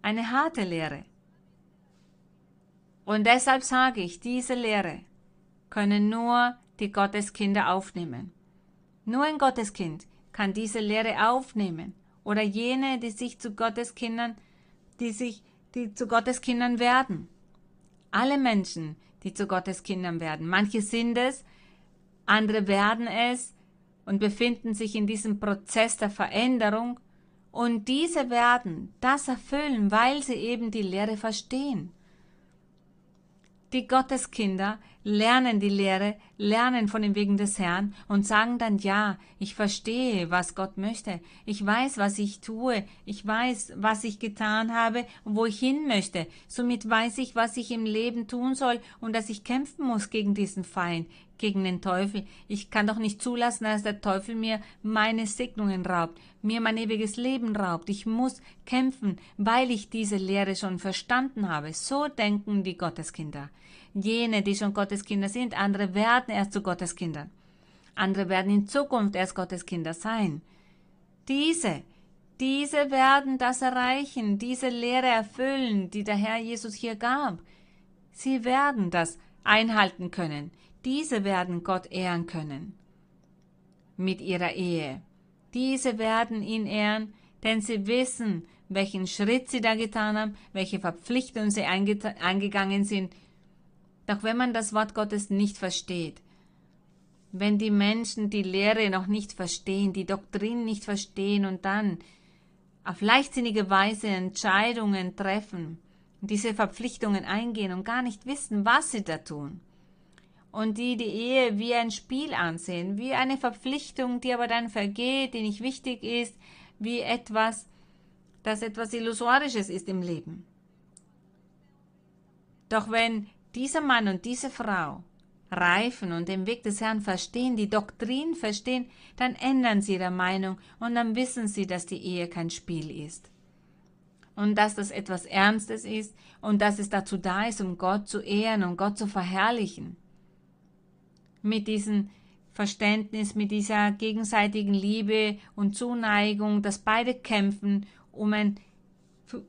Eine harte Lehre. Und deshalb sage ich, diese Lehre können nur die Gotteskinder aufnehmen. Nur ein Gotteskind kann diese Lehre aufnehmen oder jene, die sich zu Gotteskindern, die sich, die zu Gotteskindern werden. Alle Menschen, die zu Gottes Kindern werden. Manche sind es, andere werden es und befinden sich in diesem Prozess der Veränderung und diese werden das erfüllen, weil sie eben die Lehre verstehen. Die Gotteskinder lernen die Lehre, lernen von den Wegen des Herrn und sagen dann, ja, ich verstehe, was Gott möchte. Ich weiß, was ich tue. Ich weiß, was ich getan habe und wo ich hin möchte. Somit weiß ich, was ich im Leben tun soll und dass ich kämpfen muss gegen diesen Feind, gegen den Teufel. Ich kann doch nicht zulassen, dass der Teufel mir meine Segnungen raubt, mir mein ewiges Leben raubt. Ich muss kämpfen, weil ich diese Lehre schon verstanden habe. So denken die Gotteskinder. Jene, die schon Gotteskinder sind, andere werden erst zu Gotteskindern. Andere werden in Zukunft erst Gotteskinder sein. Diese, diese werden das erreichen, diese Lehre erfüllen, die der Herr Jesus hier gab. Sie werden das einhalten können. Diese werden Gott ehren können mit ihrer Ehe. Diese werden ihn ehren, denn sie wissen, welchen Schritt sie da getan haben, welche Verpflichtungen sie eingegangen sind. Doch wenn man das Wort Gottes nicht versteht, wenn die Menschen die Lehre noch nicht verstehen, die Doktrin nicht verstehen und dann auf leichtsinnige Weise Entscheidungen treffen, diese Verpflichtungen eingehen und gar nicht wissen, was sie da tun, und die die Ehe wie ein Spiel ansehen, wie eine Verpflichtung, die aber dann vergeht, die nicht wichtig ist, wie etwas, das etwas Illusorisches ist im Leben. Doch wenn dieser Mann und diese Frau reifen und den Weg des Herrn verstehen, die Doktrin verstehen, dann ändern sie ihre Meinung und dann wissen sie, dass die Ehe kein Spiel ist. Und dass das etwas Ernstes ist und dass es dazu da ist, um Gott zu ehren und Gott zu verherrlichen mit diesem Verständnis, mit dieser gegenseitigen Liebe und Zuneigung, dass beide kämpfen, um ein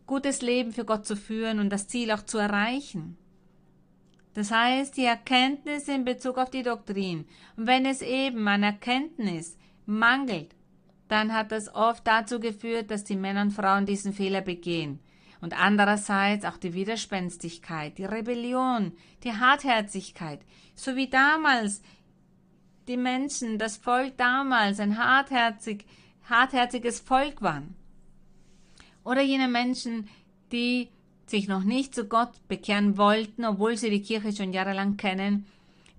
gutes Leben für Gott zu führen und das Ziel auch zu erreichen. Das heißt, die Erkenntnis in Bezug auf die Doktrin. Und wenn es eben an Erkenntnis mangelt, dann hat das oft dazu geführt, dass die Männer und Frauen diesen Fehler begehen. Und andererseits auch die Widerspenstigkeit, die Rebellion, die Hartherzigkeit, so wie damals die Menschen, das Volk damals ein hartherzig, hartherziges Volk waren. Oder jene Menschen, die sich noch nicht zu Gott bekehren wollten, obwohl sie die Kirche schon jahrelang kennen,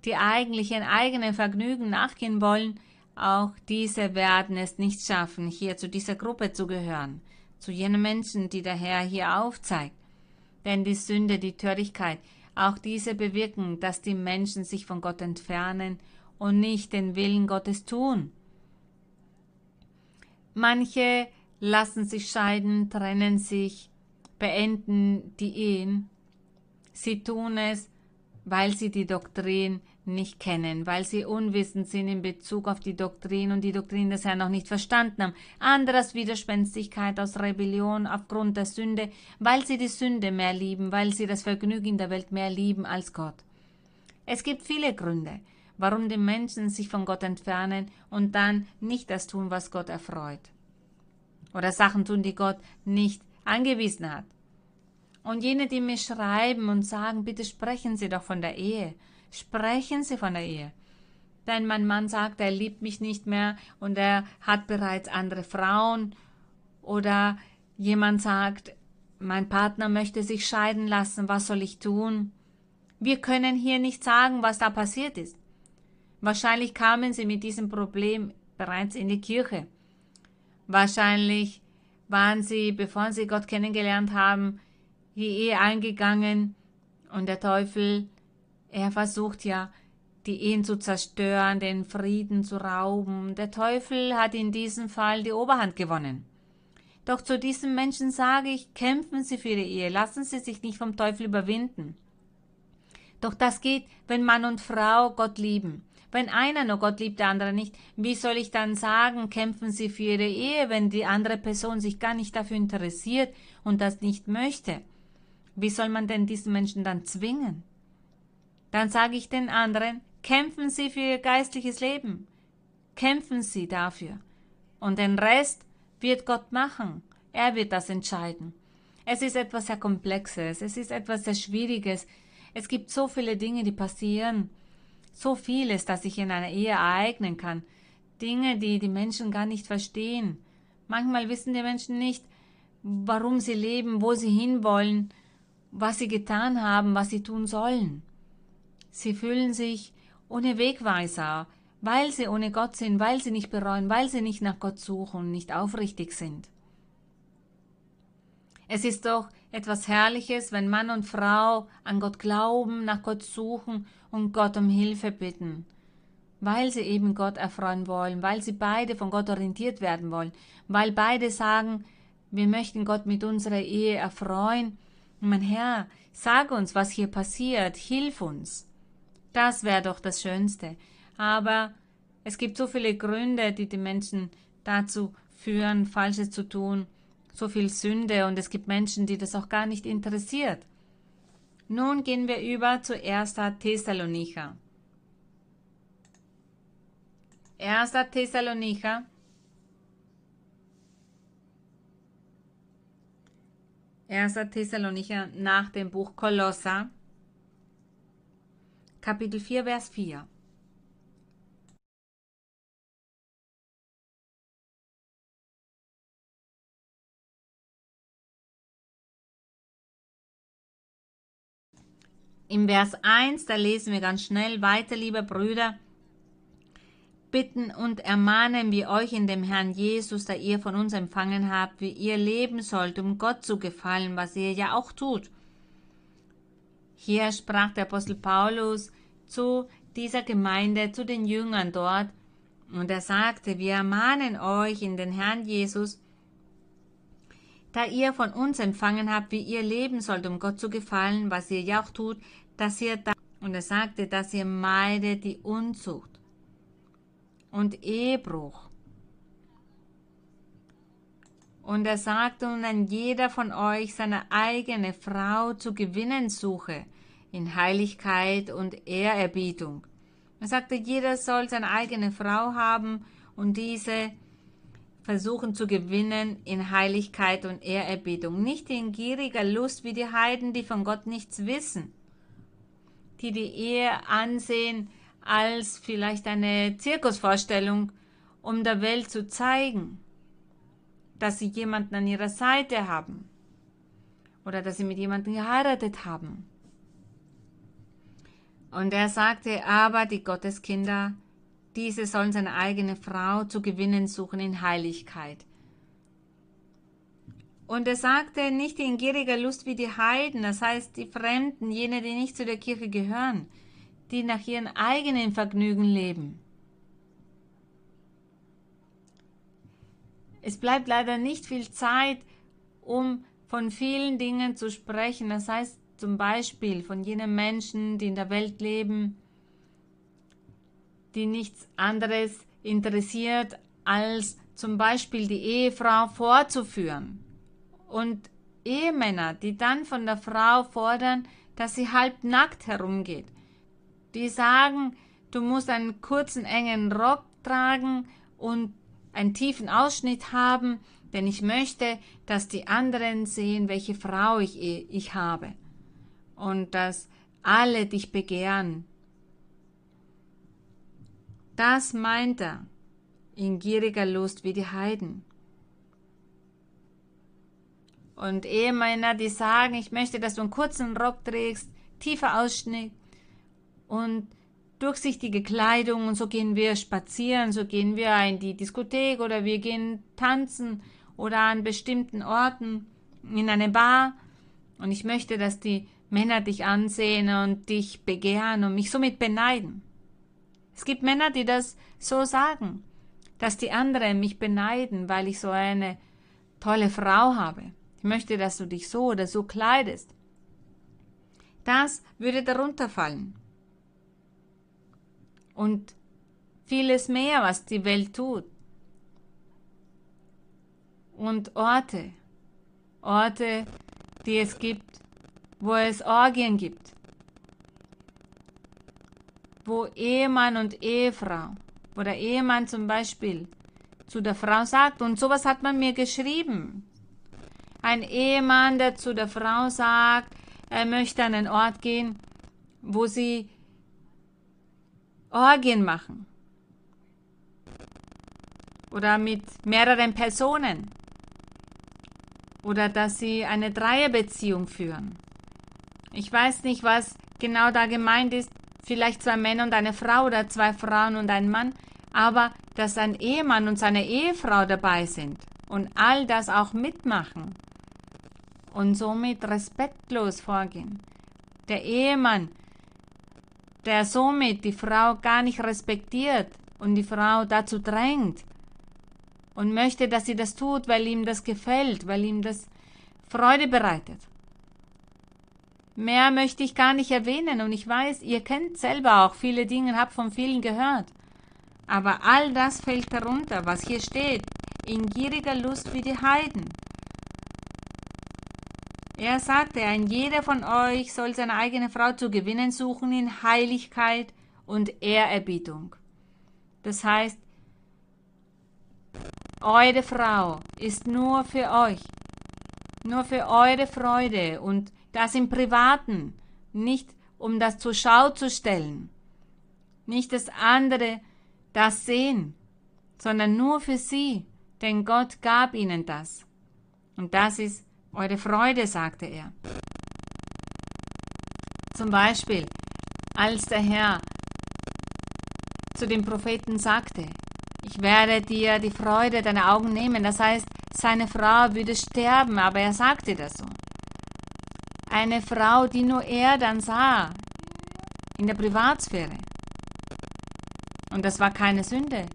die eigentlich ihren eigenen Vergnügen nachgehen wollen, auch diese werden es nicht schaffen, hier zu dieser Gruppe zu gehören, zu jenen Menschen, die der Herr hier aufzeigt. Denn die Sünde, die Törigkeit, auch diese bewirken, dass die Menschen sich von Gott entfernen und nicht den Willen Gottes tun. Manche lassen sich scheiden, trennen sich, beenden die Ehen. Sie tun es, weil sie die Doktrin nicht kennen, weil sie unwissend sind in Bezug auf die Doktrin und die Doktrin des Herrn noch nicht verstanden haben. Anderes Widerspenstigkeit aus Rebellion aufgrund der Sünde, weil sie die Sünde mehr lieben, weil sie das Vergnügen der Welt mehr lieben als Gott. Es gibt viele Gründe, warum die Menschen sich von Gott entfernen und dann nicht das tun, was Gott erfreut. Oder Sachen tun, die Gott nicht angewiesen hat. Und jene, die mir schreiben und sagen, bitte sprechen Sie doch von der Ehe, Sprechen Sie von der Ehe. Wenn mein Mann sagt, er liebt mich nicht mehr und er hat bereits andere Frauen oder jemand sagt, mein Partner möchte sich scheiden lassen, was soll ich tun? Wir können hier nicht sagen, was da passiert ist. Wahrscheinlich kamen sie mit diesem Problem bereits in die Kirche. Wahrscheinlich waren sie, bevor sie Gott kennengelernt haben, die Ehe eingegangen und der Teufel er versucht ja, die Ehen zu zerstören, den Frieden zu rauben. Der Teufel hat in diesem Fall die Oberhand gewonnen. Doch zu diesen Menschen sage ich, kämpfen Sie für Ihre Ehe, lassen Sie sich nicht vom Teufel überwinden. Doch das geht, wenn Mann und Frau Gott lieben. Wenn einer nur Gott liebt, der andere nicht, wie soll ich dann sagen, kämpfen Sie für Ihre Ehe, wenn die andere Person sich gar nicht dafür interessiert und das nicht möchte? Wie soll man denn diesen Menschen dann zwingen? Dann sage ich den anderen, kämpfen Sie für Ihr geistliches Leben. Kämpfen Sie dafür. Und den Rest wird Gott machen. Er wird das entscheiden. Es ist etwas sehr Komplexes, es ist etwas sehr Schwieriges. Es gibt so viele Dinge, die passieren. So vieles, das sich in einer Ehe ereignen kann. Dinge, die die Menschen gar nicht verstehen. Manchmal wissen die Menschen nicht, warum sie leben, wo sie hinwollen, was sie getan haben, was sie tun sollen. Sie fühlen sich ohne Wegweiser, weil sie ohne Gott sind, weil sie nicht bereuen, weil sie nicht nach Gott suchen nicht aufrichtig sind. Es ist doch etwas Herrliches, wenn Mann und Frau an Gott glauben, nach Gott suchen und Gott um Hilfe bitten, weil sie eben Gott erfreuen wollen, weil sie beide von Gott orientiert werden wollen, weil beide sagen, wir möchten Gott mit unserer Ehe erfreuen. Mein Herr, sag uns, was hier passiert, hilf uns. Das wäre doch das Schönste. Aber es gibt so viele Gründe, die die Menschen dazu führen, Falsches zu tun, so viel Sünde und es gibt Menschen, die das auch gar nicht interessiert. Nun gehen wir über zu 1. Thessalonicher. 1. Thessalonicher. Erster Thessalonicher nach dem Buch Kolosser. Kapitel 4, Vers 4. Im Vers 1, da lesen wir ganz schnell weiter, liebe Brüder, bitten und ermahnen wir euch in dem Herrn Jesus, da ihr von uns empfangen habt, wie ihr leben sollt, um Gott zu gefallen, was ihr ja auch tut. Hier sprach der Apostel Paulus zu dieser Gemeinde, zu den Jüngern dort, und er sagte, wir ermahnen euch in den Herrn Jesus, da ihr von uns empfangen habt, wie ihr leben sollt, um Gott zu gefallen, was ihr ja auch tut, dass ihr da, und er sagte, dass ihr meidet die Unzucht und Ehebruch. Und er sagte, und ein jeder von euch seine eigene Frau zu gewinnen suche, in Heiligkeit und Ehrerbietung. Er sagte, jeder soll seine eigene Frau haben und diese versuchen zu gewinnen in Heiligkeit und Ehrerbietung, nicht in gieriger Lust wie die Heiden, die von Gott nichts wissen, die die Ehe ansehen als vielleicht eine Zirkusvorstellung, um der Welt zu zeigen, dass sie jemanden an ihrer Seite haben oder dass sie mit jemandem geheiratet haben. Und er sagte, aber die Gotteskinder, diese sollen seine eigene Frau zu gewinnen suchen in Heiligkeit. Und er sagte, nicht in gieriger Lust wie die Heiden, das heißt die Fremden, jene, die nicht zu der Kirche gehören, die nach ihren eigenen Vergnügen leben. Es bleibt leider nicht viel Zeit, um von vielen Dingen zu sprechen. Das heißt zum Beispiel von jenen Menschen, die in der Welt leben, die nichts anderes interessiert, als zum Beispiel die Ehefrau vorzuführen. Und Ehemänner, die dann von der Frau fordern, dass sie halb nackt herumgeht. Die sagen, du musst einen kurzen, engen Rock tragen und einen tiefen Ausschnitt haben, denn ich möchte, dass die anderen sehen, welche Frau ich, ich habe. Und dass alle dich begehren. Das meint er in gieriger Lust wie die Heiden. Und Ehemänner, die sagen, ich möchte, dass du einen kurzen Rock trägst, tiefer Ausschnitt und durchsichtige Kleidung und so gehen wir spazieren, so gehen wir in die Diskothek oder wir gehen tanzen oder an bestimmten Orten in eine Bar und ich möchte, dass die Männer dich ansehen und dich begehren und mich somit beneiden. Es gibt Männer, die das so sagen, dass die anderen mich beneiden, weil ich so eine tolle Frau habe möchte, dass du dich so oder so kleidest. Das würde darunter fallen. Und vieles mehr, was die Welt tut. Und Orte, Orte, die es gibt, wo es Orgien gibt, wo Ehemann und Ehefrau, wo der Ehemann zum Beispiel zu der Frau sagt, und sowas hat man mir geschrieben, ein Ehemann, der zu der Frau sagt, er möchte an einen Ort gehen, wo sie Orgien machen. Oder mit mehreren Personen. Oder dass sie eine Dreierbeziehung führen. Ich weiß nicht, was genau da gemeint ist. Vielleicht zwei Männer und eine Frau oder zwei Frauen und ein Mann. Aber dass ein Ehemann und seine Ehefrau dabei sind und all das auch mitmachen und somit respektlos vorgehen. Der Ehemann, der somit die Frau gar nicht respektiert und die Frau dazu drängt und möchte, dass sie das tut, weil ihm das gefällt, weil ihm das Freude bereitet. Mehr möchte ich gar nicht erwähnen und ich weiß, ihr kennt selber auch viele Dinge, habt von vielen gehört. Aber all das fällt darunter, was hier steht, in gieriger Lust wie die Heiden. Er sagte, ein jeder von euch soll seine eigene Frau zu gewinnen suchen in Heiligkeit und Ehrerbietung. Das heißt, eure Frau ist nur für euch, nur für eure Freude und das im Privaten, nicht um das zur Schau zu stellen, nicht das andere das sehen, sondern nur für sie, denn Gott gab ihnen das. Und das ist eure Freude, sagte er. Zum Beispiel, als der Herr zu dem Propheten sagte, ich werde dir die Freude deiner Augen nehmen. Das heißt, seine Frau würde sterben, aber er sagte das so. Eine Frau, die nur er dann sah, in der Privatsphäre. Und das war keine Sünde.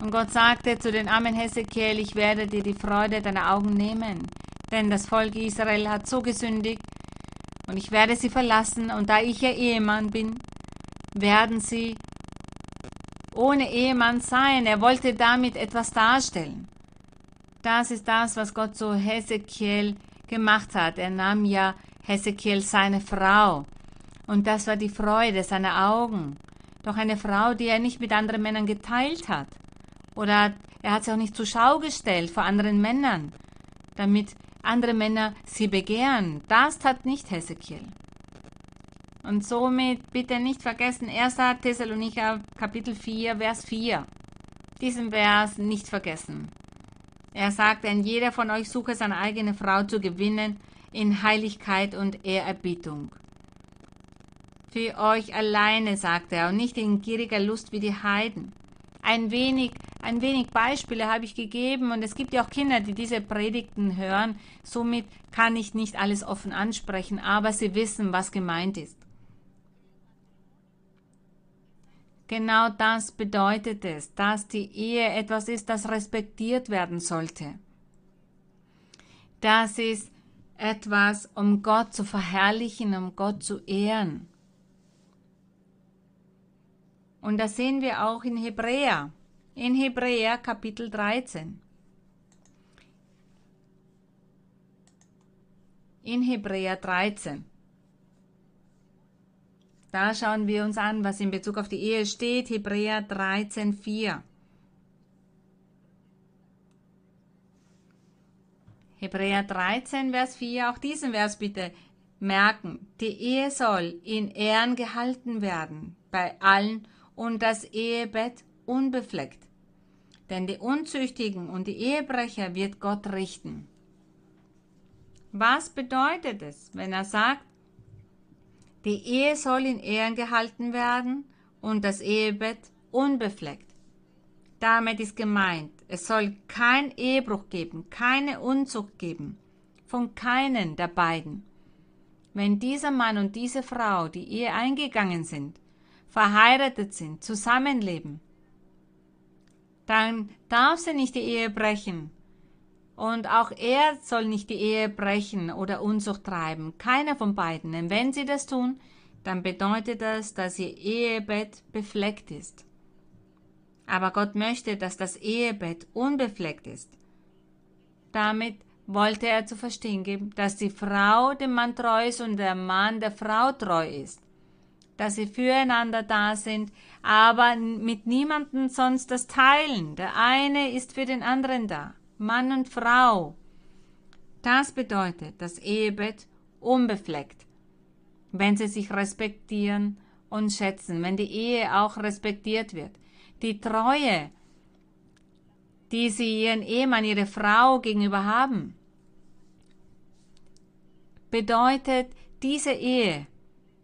Und Gott sagte zu den armen Hesekiel, ich werde dir die Freude deiner Augen nehmen denn das Volk Israel hat so gesündigt, und ich werde sie verlassen, und da ich ihr Ehemann bin, werden sie ohne Ehemann sein. Er wollte damit etwas darstellen. Das ist das, was Gott zu Hesekiel gemacht hat. Er nahm ja Hesekiel seine Frau. Und das war die Freude seiner Augen. Doch eine Frau, die er nicht mit anderen Männern geteilt hat. Oder er hat sie auch nicht zur Schau gestellt vor anderen Männern, damit andere Männer sie begehren. Das tat nicht Hesekiel. Und somit bitte nicht vergessen, 1. Thessalonicher Kapitel 4, Vers 4. Diesen Vers nicht vergessen. Er sagt, denn jeder von euch suche seine eigene Frau zu gewinnen in Heiligkeit und Ehrerbietung. Für euch alleine, sagt er, und nicht in gieriger Lust wie die Heiden. Ein wenig, ein wenig Beispiele habe ich gegeben und es gibt ja auch Kinder, die diese Predigten hören. Somit kann ich nicht alles offen ansprechen, aber sie wissen, was gemeint ist. Genau das bedeutet es, dass die Ehe etwas ist, das respektiert werden sollte. Das ist etwas, um Gott zu verherrlichen, um Gott zu ehren. Und das sehen wir auch in Hebräer, in Hebräer Kapitel 13. In Hebräer 13. Da schauen wir uns an, was in Bezug auf die Ehe steht. Hebräer 13, 4. Hebräer 13, Vers 4. Auch diesen Vers bitte merken. Die Ehe soll in Ehren gehalten werden bei allen und das Ehebett unbefleckt. Denn die Unzüchtigen und die Ehebrecher wird Gott richten. Was bedeutet es, wenn er sagt, die Ehe soll in Ehren gehalten werden und das Ehebett unbefleckt. Damit ist gemeint, es soll kein Ehebruch geben, keine Unzucht geben, von keinen der beiden. Wenn dieser Mann und diese Frau die Ehe eingegangen sind, verheiratet sind, zusammenleben, dann darf sie nicht die Ehe brechen, und auch er soll nicht die Ehe brechen oder Unzucht treiben. Keiner von beiden. Denn wenn sie das tun, dann bedeutet das, dass ihr Ehebett befleckt ist. Aber Gott möchte, dass das Ehebett unbefleckt ist. Damit wollte er zu verstehen geben, dass die Frau dem Mann treu ist und der Mann der Frau treu ist. Dass sie füreinander da sind, aber mit niemandem sonst das teilen. Der eine ist für den anderen da. Mann und Frau. Das bedeutet das Ehebett unbefleckt. Wenn sie sich respektieren und schätzen, wenn die Ehe auch respektiert wird. Die Treue, die sie ihren Ehemann, ihre Frau gegenüber haben, bedeutet diese Ehe,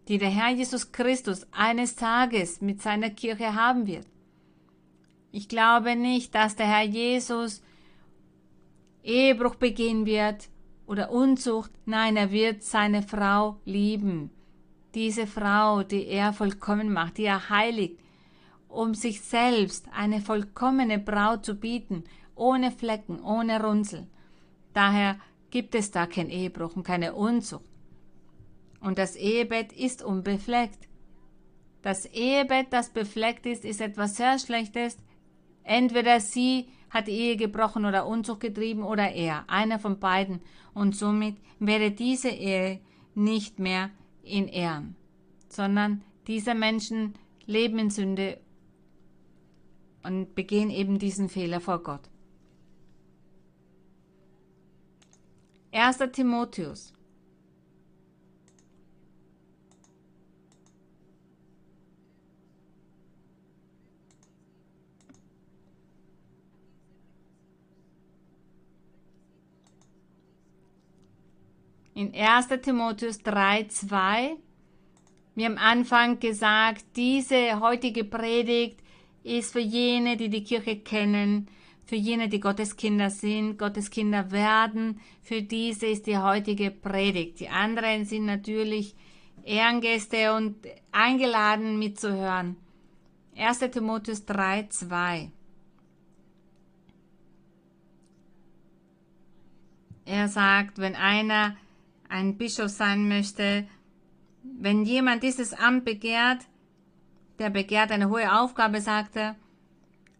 die der Herr Jesus Christus eines Tages mit seiner Kirche haben wird. Ich glaube nicht, dass der Herr Jesus Ehebruch begehen wird oder Unzucht. Nein, er wird seine Frau lieben. Diese Frau, die er vollkommen macht, die er heiligt, um sich selbst eine vollkommene Braut zu bieten, ohne Flecken, ohne Runzel. Daher gibt es da kein Ehebruch und keine Unzucht. Und das Ehebett ist unbefleckt. Das Ehebett, das befleckt ist, ist etwas sehr Schlechtes. Entweder sie hat Ehe gebrochen oder Unzucht getrieben oder er, einer von beiden, und somit wäre diese Ehe nicht mehr in Ehren, sondern diese Menschen leben in Sünde und begehen eben diesen Fehler vor Gott. 1. Timotheus in 1. Timotheus 3, 2. Wir haben am Anfang gesagt, diese heutige Predigt ist für jene, die die Kirche kennen, für jene, die Gottes Kinder sind, Gottes Kinder werden. Für diese ist die heutige Predigt. Die anderen sind natürlich Ehrengäste und eingeladen mitzuhören. 1. Timotheus 3, 2. Er sagt, wenn einer ein Bischof sein möchte. Wenn jemand dieses Amt begehrt, der begehrt eine hohe Aufgabe, sagt er,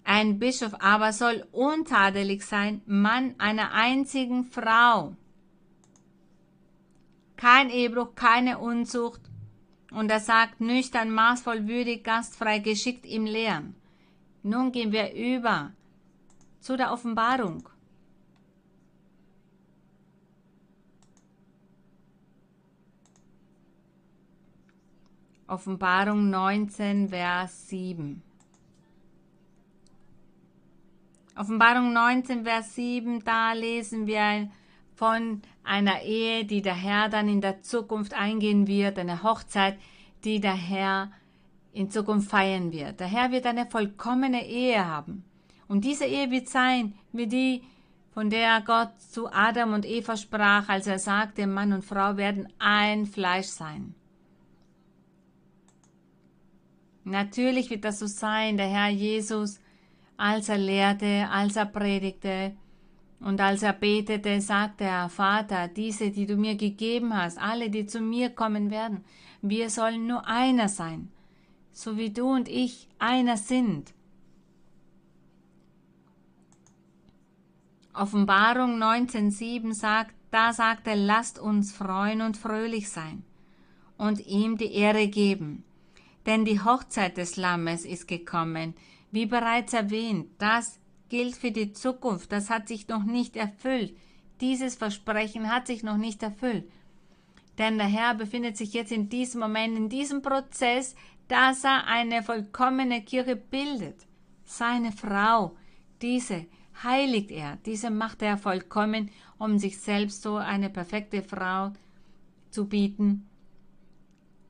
ein Bischof aber soll untadelig sein, Mann einer einzigen Frau. Kein Ehebruch, keine Unzucht. Und er sagt nüchtern, maßvoll, würdig, gastfrei, geschickt im Lehren. Nun gehen wir über zu der Offenbarung. Offenbarung 19, Vers 7. Offenbarung 19, Vers 7, da lesen wir von einer Ehe, die der Herr dann in der Zukunft eingehen wird, eine Hochzeit, die der Herr in Zukunft feiern wird. Der Herr wird eine vollkommene Ehe haben. Und diese Ehe wird sein, wie die, von der Gott zu Adam und Eva sprach, als er sagte, Mann und Frau werden ein Fleisch sein. Natürlich wird das so sein, der Herr Jesus, als er lehrte, als er predigte und als er betete, sagte er, Vater, diese, die du mir gegeben hast, alle, die zu mir kommen werden, wir sollen nur einer sein, so wie du und ich einer sind. Offenbarung 19.7 sagt, da sagt er, lasst uns freuen und fröhlich sein und ihm die Ehre geben denn die Hochzeit des Lammes ist gekommen. Wie bereits erwähnt, das gilt für die Zukunft, das hat sich noch nicht erfüllt. Dieses Versprechen hat sich noch nicht erfüllt. Denn der Herr befindet sich jetzt in diesem Moment, in diesem Prozess, dass er eine vollkommene Kirche bildet. Seine Frau, diese heiligt er, diese macht er vollkommen, um sich selbst so eine perfekte Frau zu bieten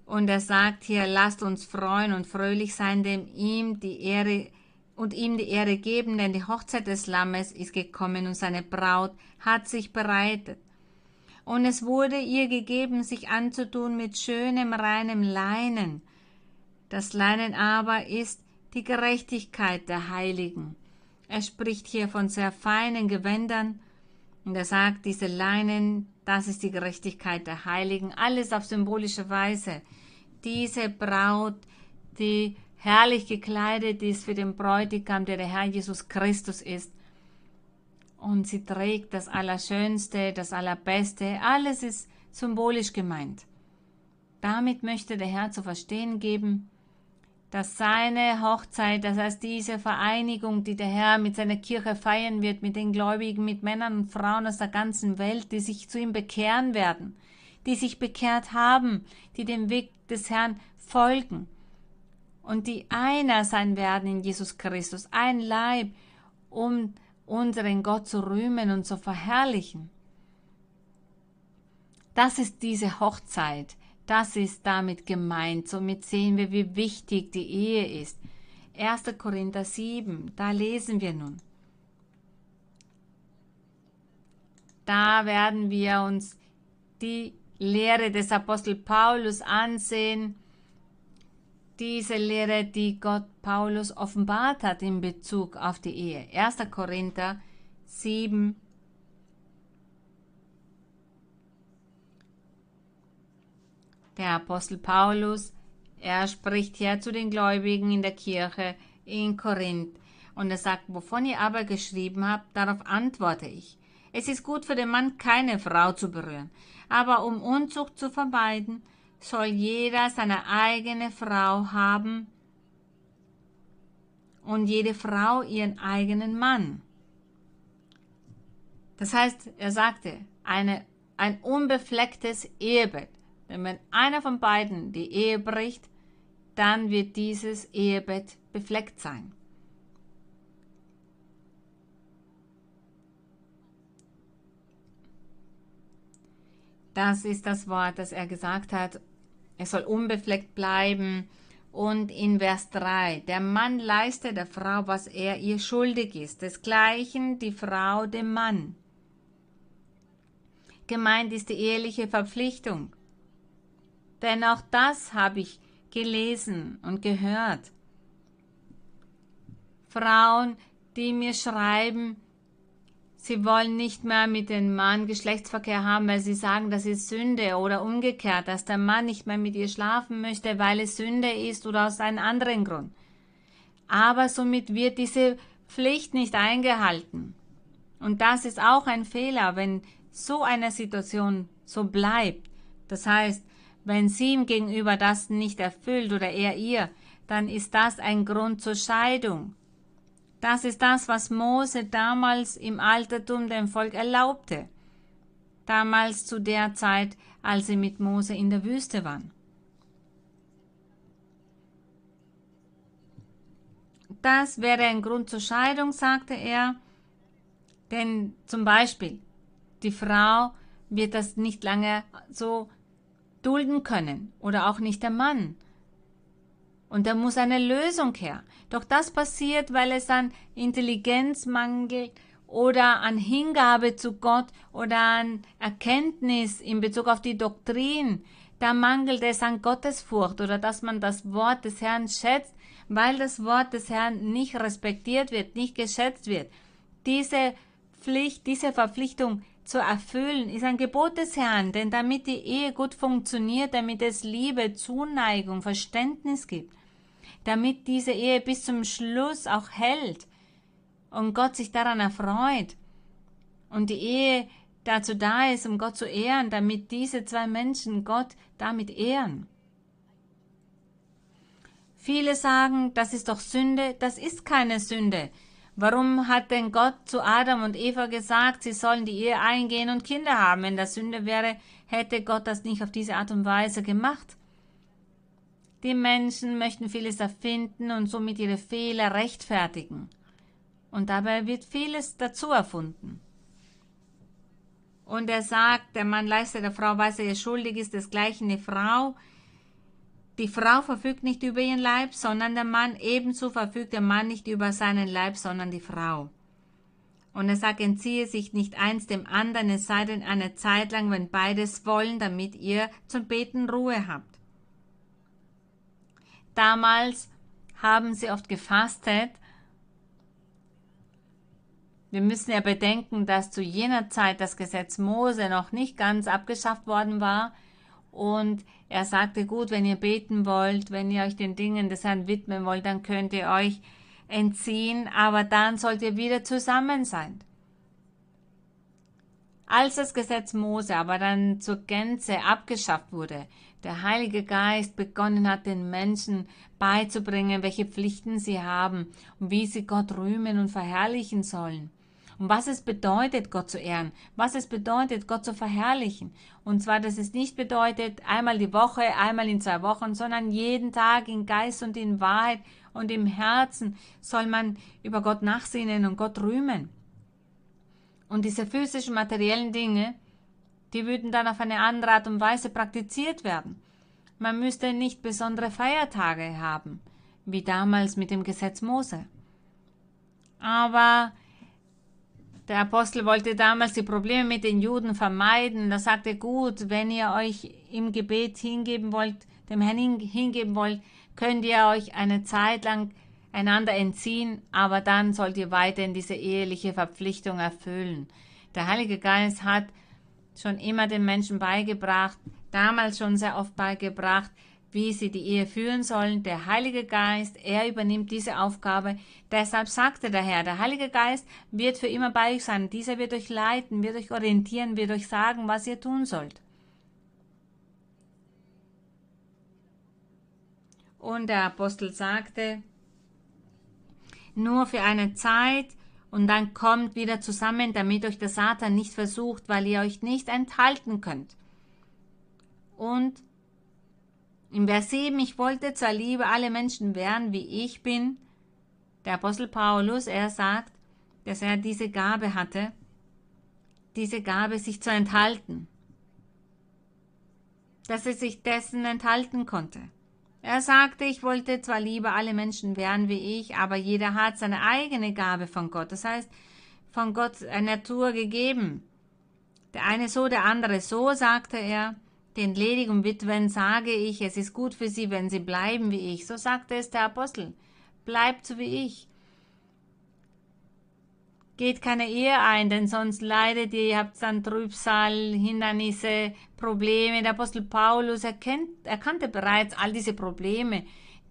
und er sagt hier, lasst uns freuen und fröhlich sein, dem ihm die Ehre und ihm die Ehre geben, denn die Hochzeit des Lammes ist gekommen und seine Braut hat sich bereitet. Und es wurde ihr gegeben, sich anzutun mit schönem, reinem Leinen. Das Leinen aber ist die Gerechtigkeit der Heiligen. Er spricht hier von sehr feinen Gewändern und er sagt, diese Leinen, das ist die Gerechtigkeit der Heiligen, alles auf symbolische Weise diese Braut, die herrlich gekleidet ist für den Bräutigam, der der Herr Jesus Christus ist. Und sie trägt das Allerschönste, das Allerbeste, alles ist symbolisch gemeint. Damit möchte der Herr zu verstehen geben, dass seine Hochzeit, das heißt diese Vereinigung, die der Herr mit seiner Kirche feiern wird, mit den Gläubigen, mit Männern und Frauen aus der ganzen Welt, die sich zu ihm bekehren werden, die sich bekehrt haben, die dem Weg des Herrn folgen und die einer sein werden in Jesus Christus, ein Leib, um unseren Gott zu rühmen und zu verherrlichen. Das ist diese Hochzeit, das ist damit gemeint. Somit sehen wir, wie wichtig die Ehe ist. 1. Korinther 7, da lesen wir nun. Da werden wir uns die Lehre des Apostel Paulus ansehen, diese Lehre, die Gott Paulus offenbart hat in Bezug auf die Ehe. 1. Korinther 7, Der Apostel Paulus, er spricht hier zu den Gläubigen in der Kirche in Korinth und er sagt, wovon ihr aber geschrieben habt, darauf antworte ich. Es ist gut für den Mann, keine Frau zu berühren, aber um Unzucht zu vermeiden, soll jeder seine eigene Frau haben und jede Frau ihren eigenen Mann. Das heißt, er sagte, eine, ein unbeflecktes Ehebett. Wenn einer von beiden die Ehe bricht, dann wird dieses Ehebett befleckt sein. Das ist das Wort, das er gesagt hat. Er soll unbefleckt bleiben. Und in Vers 3, der Mann leiste der Frau, was er ihr schuldig ist, desgleichen die Frau dem Mann. Gemeint ist die eheliche Verpflichtung. Denn auch das habe ich gelesen und gehört. Frauen, die mir schreiben, Sie wollen nicht mehr mit dem Mann Geschlechtsverkehr haben, weil sie sagen, das ist Sünde oder umgekehrt, dass der Mann nicht mehr mit ihr schlafen möchte, weil es Sünde ist oder aus einem anderen Grund. Aber somit wird diese Pflicht nicht eingehalten. Und das ist auch ein Fehler, wenn so eine Situation so bleibt. Das heißt, wenn sie ihm gegenüber das nicht erfüllt oder er ihr, dann ist das ein Grund zur Scheidung. Das ist das, was Mose damals im Altertum dem Volk erlaubte. Damals zu der Zeit, als sie mit Mose in der Wüste waren. Das wäre ein Grund zur Scheidung, sagte er, denn zum Beispiel die Frau wird das nicht lange so dulden können oder auch nicht der Mann. Und da muss eine Lösung her. Doch das passiert, weil es an Intelligenz mangelt oder an Hingabe zu Gott oder an Erkenntnis in Bezug auf die Doktrin. Da mangelt es an Gottesfurcht oder dass man das Wort des Herrn schätzt, weil das Wort des Herrn nicht respektiert wird, nicht geschätzt wird. Diese Pflicht, diese Verpflichtung zu erfüllen, ist ein Gebot des Herrn, denn damit die Ehe gut funktioniert, damit es Liebe, Zuneigung, Verständnis gibt, damit diese Ehe bis zum Schluss auch hält und Gott sich daran erfreut und die Ehe dazu da ist, um Gott zu ehren, damit diese zwei Menschen Gott damit ehren. Viele sagen, das ist doch Sünde, das ist keine Sünde. Warum hat denn Gott zu Adam und Eva gesagt, sie sollen die Ehe eingehen und Kinder haben? Wenn das Sünde wäre, hätte Gott das nicht auf diese Art und Weise gemacht. Die Menschen möchten vieles erfinden und somit ihre Fehler rechtfertigen. Und dabei wird vieles dazu erfunden. Und er sagt, der Mann leistet der Frau, was er ihr schuldig ist, desgleichen die Frau die Frau verfügt nicht über ihren Leib, sondern der Mann. Ebenso verfügt der Mann nicht über seinen Leib, sondern die Frau. Und er sagt, entziehe sich nicht eins dem anderen, es sei denn eine Zeit lang, wenn beides wollen, damit ihr zum Beten Ruhe habt. Damals haben sie oft gefastet. Wir müssen ja bedenken, dass zu jener Zeit das Gesetz Mose noch nicht ganz abgeschafft worden war und er sagte, gut, wenn ihr beten wollt, wenn ihr euch den Dingen des Herrn widmen wollt, dann könnt ihr euch entziehen, aber dann sollt ihr wieder zusammen sein. Als das Gesetz Mose aber dann zur Gänze abgeschafft wurde, der Heilige Geist begonnen hat, den Menschen beizubringen, welche Pflichten sie haben und wie sie Gott rühmen und verherrlichen sollen und was es bedeutet, Gott zu ehren, was es bedeutet, Gott zu verherrlichen. Und zwar, dass es nicht bedeutet, einmal die Woche, einmal in zwei Wochen, sondern jeden Tag in Geist und in Wahrheit und im Herzen soll man über Gott nachsinnen und Gott rühmen. Und diese physischen, materiellen Dinge, die würden dann auf eine andere Art und Weise praktiziert werden. Man müsste nicht besondere Feiertage haben, wie damals mit dem Gesetz Mose. Aber der Apostel wollte damals die Probleme mit den Juden vermeiden. Da sagte gut, wenn ihr euch im Gebet hingeben wollt, dem Herrn hingeben wollt, könnt ihr euch eine Zeit lang einander entziehen, aber dann sollt ihr weiterhin diese eheliche Verpflichtung erfüllen. Der Heilige Geist hat schon immer den Menschen beigebracht, damals schon sehr oft beigebracht, wie sie die Ehe führen sollen. Der Heilige Geist, er übernimmt diese Aufgabe. Deshalb sagte der Herr, der Heilige Geist wird für immer bei euch sein. Dieser wird euch leiten, wird euch orientieren, wird euch sagen, was ihr tun sollt. Und der Apostel sagte, nur für eine Zeit und dann kommt wieder zusammen, damit euch der Satan nicht versucht, weil ihr euch nicht enthalten könnt. Und im Vers 7, ich wollte zur Liebe alle Menschen werden, wie ich bin. Der Apostel Paulus, er sagt, dass er diese Gabe hatte, diese Gabe sich zu enthalten, dass er sich dessen enthalten konnte. Er sagte, ich wollte zwar lieber alle Menschen werden wie ich, aber jeder hat seine eigene Gabe von Gott, das heißt, von Gott eine Natur gegeben. Der eine so, der andere so, sagte er. Den ledigen Witwen sage ich, es ist gut für sie, wenn sie bleiben wie ich. So sagte es der Apostel. Bleibt so wie ich. Geht keine Ehe ein, denn sonst leidet ihr, ihr habt dann Trübsal, Hindernisse, Probleme. Der Apostel Paulus erkennt, erkannte bereits all diese Probleme,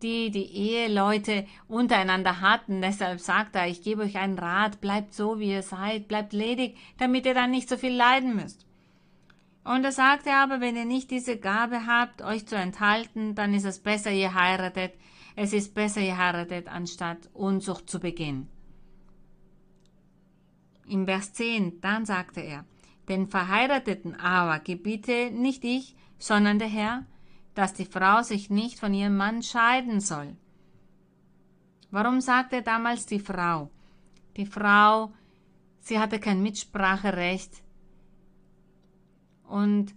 die die Eheleute untereinander hatten. Deshalb sagt er, ich gebe euch einen Rat, bleibt so, wie ihr seid, bleibt ledig, damit ihr dann nicht so viel leiden müsst. Und er sagte aber, wenn ihr nicht diese Gabe habt, euch zu enthalten, dann ist es besser, ihr heiratet. Es ist besser, ihr heiratet, anstatt Unzucht zu begehen. Im Vers 10, dann sagte er, den Verheirateten aber gebiete nicht ich, sondern der Herr, dass die Frau sich nicht von ihrem Mann scheiden soll. Warum sagte damals die Frau? Die Frau, sie hatte kein Mitspracherecht, und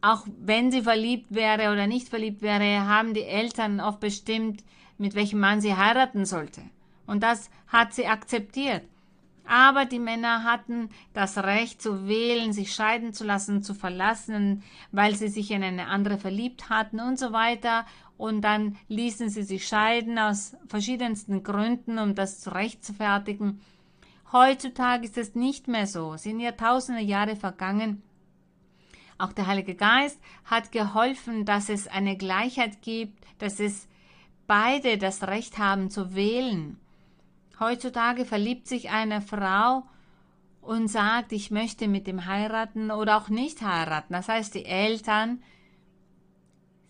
auch wenn sie verliebt wäre oder nicht verliebt wäre, haben die Eltern oft bestimmt, mit welchem Mann sie heiraten sollte. Und das hat sie akzeptiert. Aber die Männer hatten das Recht zu wählen, sich scheiden zu lassen, zu verlassen, weil sie sich in eine andere verliebt hatten und so weiter. Und dann ließen sie sich scheiden aus verschiedensten Gründen, um das zu rechtfertigen. Heutzutage ist es nicht mehr so. Es sind ja tausende Jahre vergangen. Auch der Heilige Geist hat geholfen, dass es eine Gleichheit gibt, dass es beide das Recht haben zu wählen. Heutzutage verliebt sich eine Frau und sagt, ich möchte mit ihm heiraten oder auch nicht heiraten. Das heißt, die Eltern,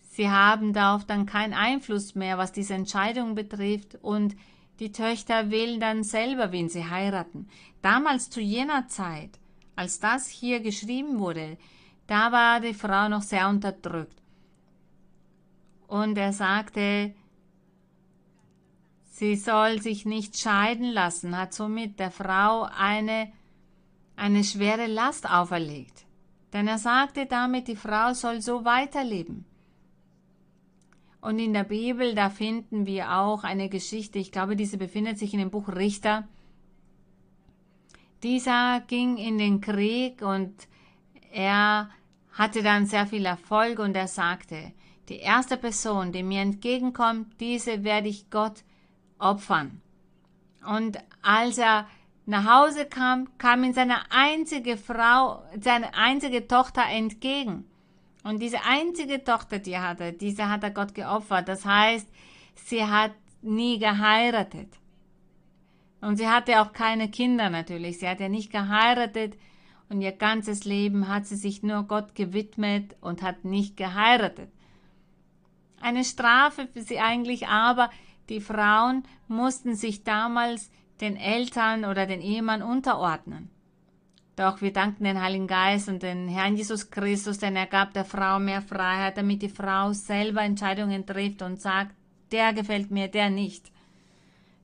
sie haben darauf dann keinen Einfluss mehr, was diese Entscheidung betrifft und die Töchter wählen dann selber, wen sie heiraten. Damals zu jener Zeit, als das hier geschrieben wurde, da war die Frau noch sehr unterdrückt. Und er sagte, Sie soll sich nicht scheiden lassen, hat somit der Frau eine, eine schwere Last auferlegt. Denn er sagte damit, die Frau soll so weiterleben. Und in der Bibel, da finden wir auch eine Geschichte, ich glaube, diese befindet sich in dem Buch Richter. Dieser ging in den Krieg und er hatte dann sehr viel Erfolg und er sagte, die erste Person, die mir entgegenkommt, diese werde ich Gott opfern. Und als er nach Hause kam, kam ihm seine einzige Frau, seine einzige Tochter entgegen. Und diese einzige Tochter, die er hatte, diese hat er Gott geopfert. Das heißt, sie hat nie geheiratet. Und sie hatte auch keine Kinder natürlich. Sie hat ja nicht geheiratet und ihr ganzes Leben hat sie sich nur Gott gewidmet und hat nicht geheiratet. Eine Strafe für sie eigentlich, aber die Frauen mussten sich damals den Eltern oder den Ehemann unterordnen. Doch wir danken den Heiligen Geist und den Herrn Jesus Christus, denn er gab der Frau mehr Freiheit, damit die Frau selber Entscheidungen trifft und sagt, der gefällt mir, der nicht.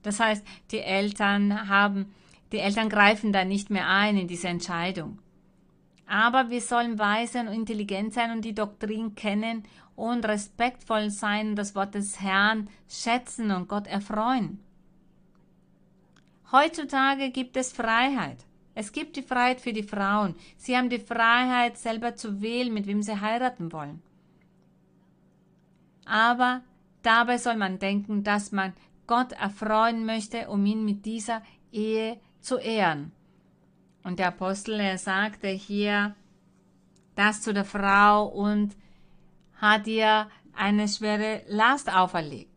Das heißt, die Eltern haben, die Eltern greifen da nicht mehr ein in diese Entscheidung. Aber wir sollen weise und intelligent sein und die Doktrin kennen und respektvoll sein, das Wort des Herrn schätzen und Gott erfreuen. Heutzutage gibt es Freiheit. Es gibt die Freiheit für die Frauen. Sie haben die Freiheit, selber zu wählen, mit wem sie heiraten wollen. Aber dabei soll man denken, dass man Gott erfreuen möchte, um ihn mit dieser Ehe zu ehren. Und der Apostel, er sagte hier das zu der Frau und hat ihr eine schwere Last auferlegt.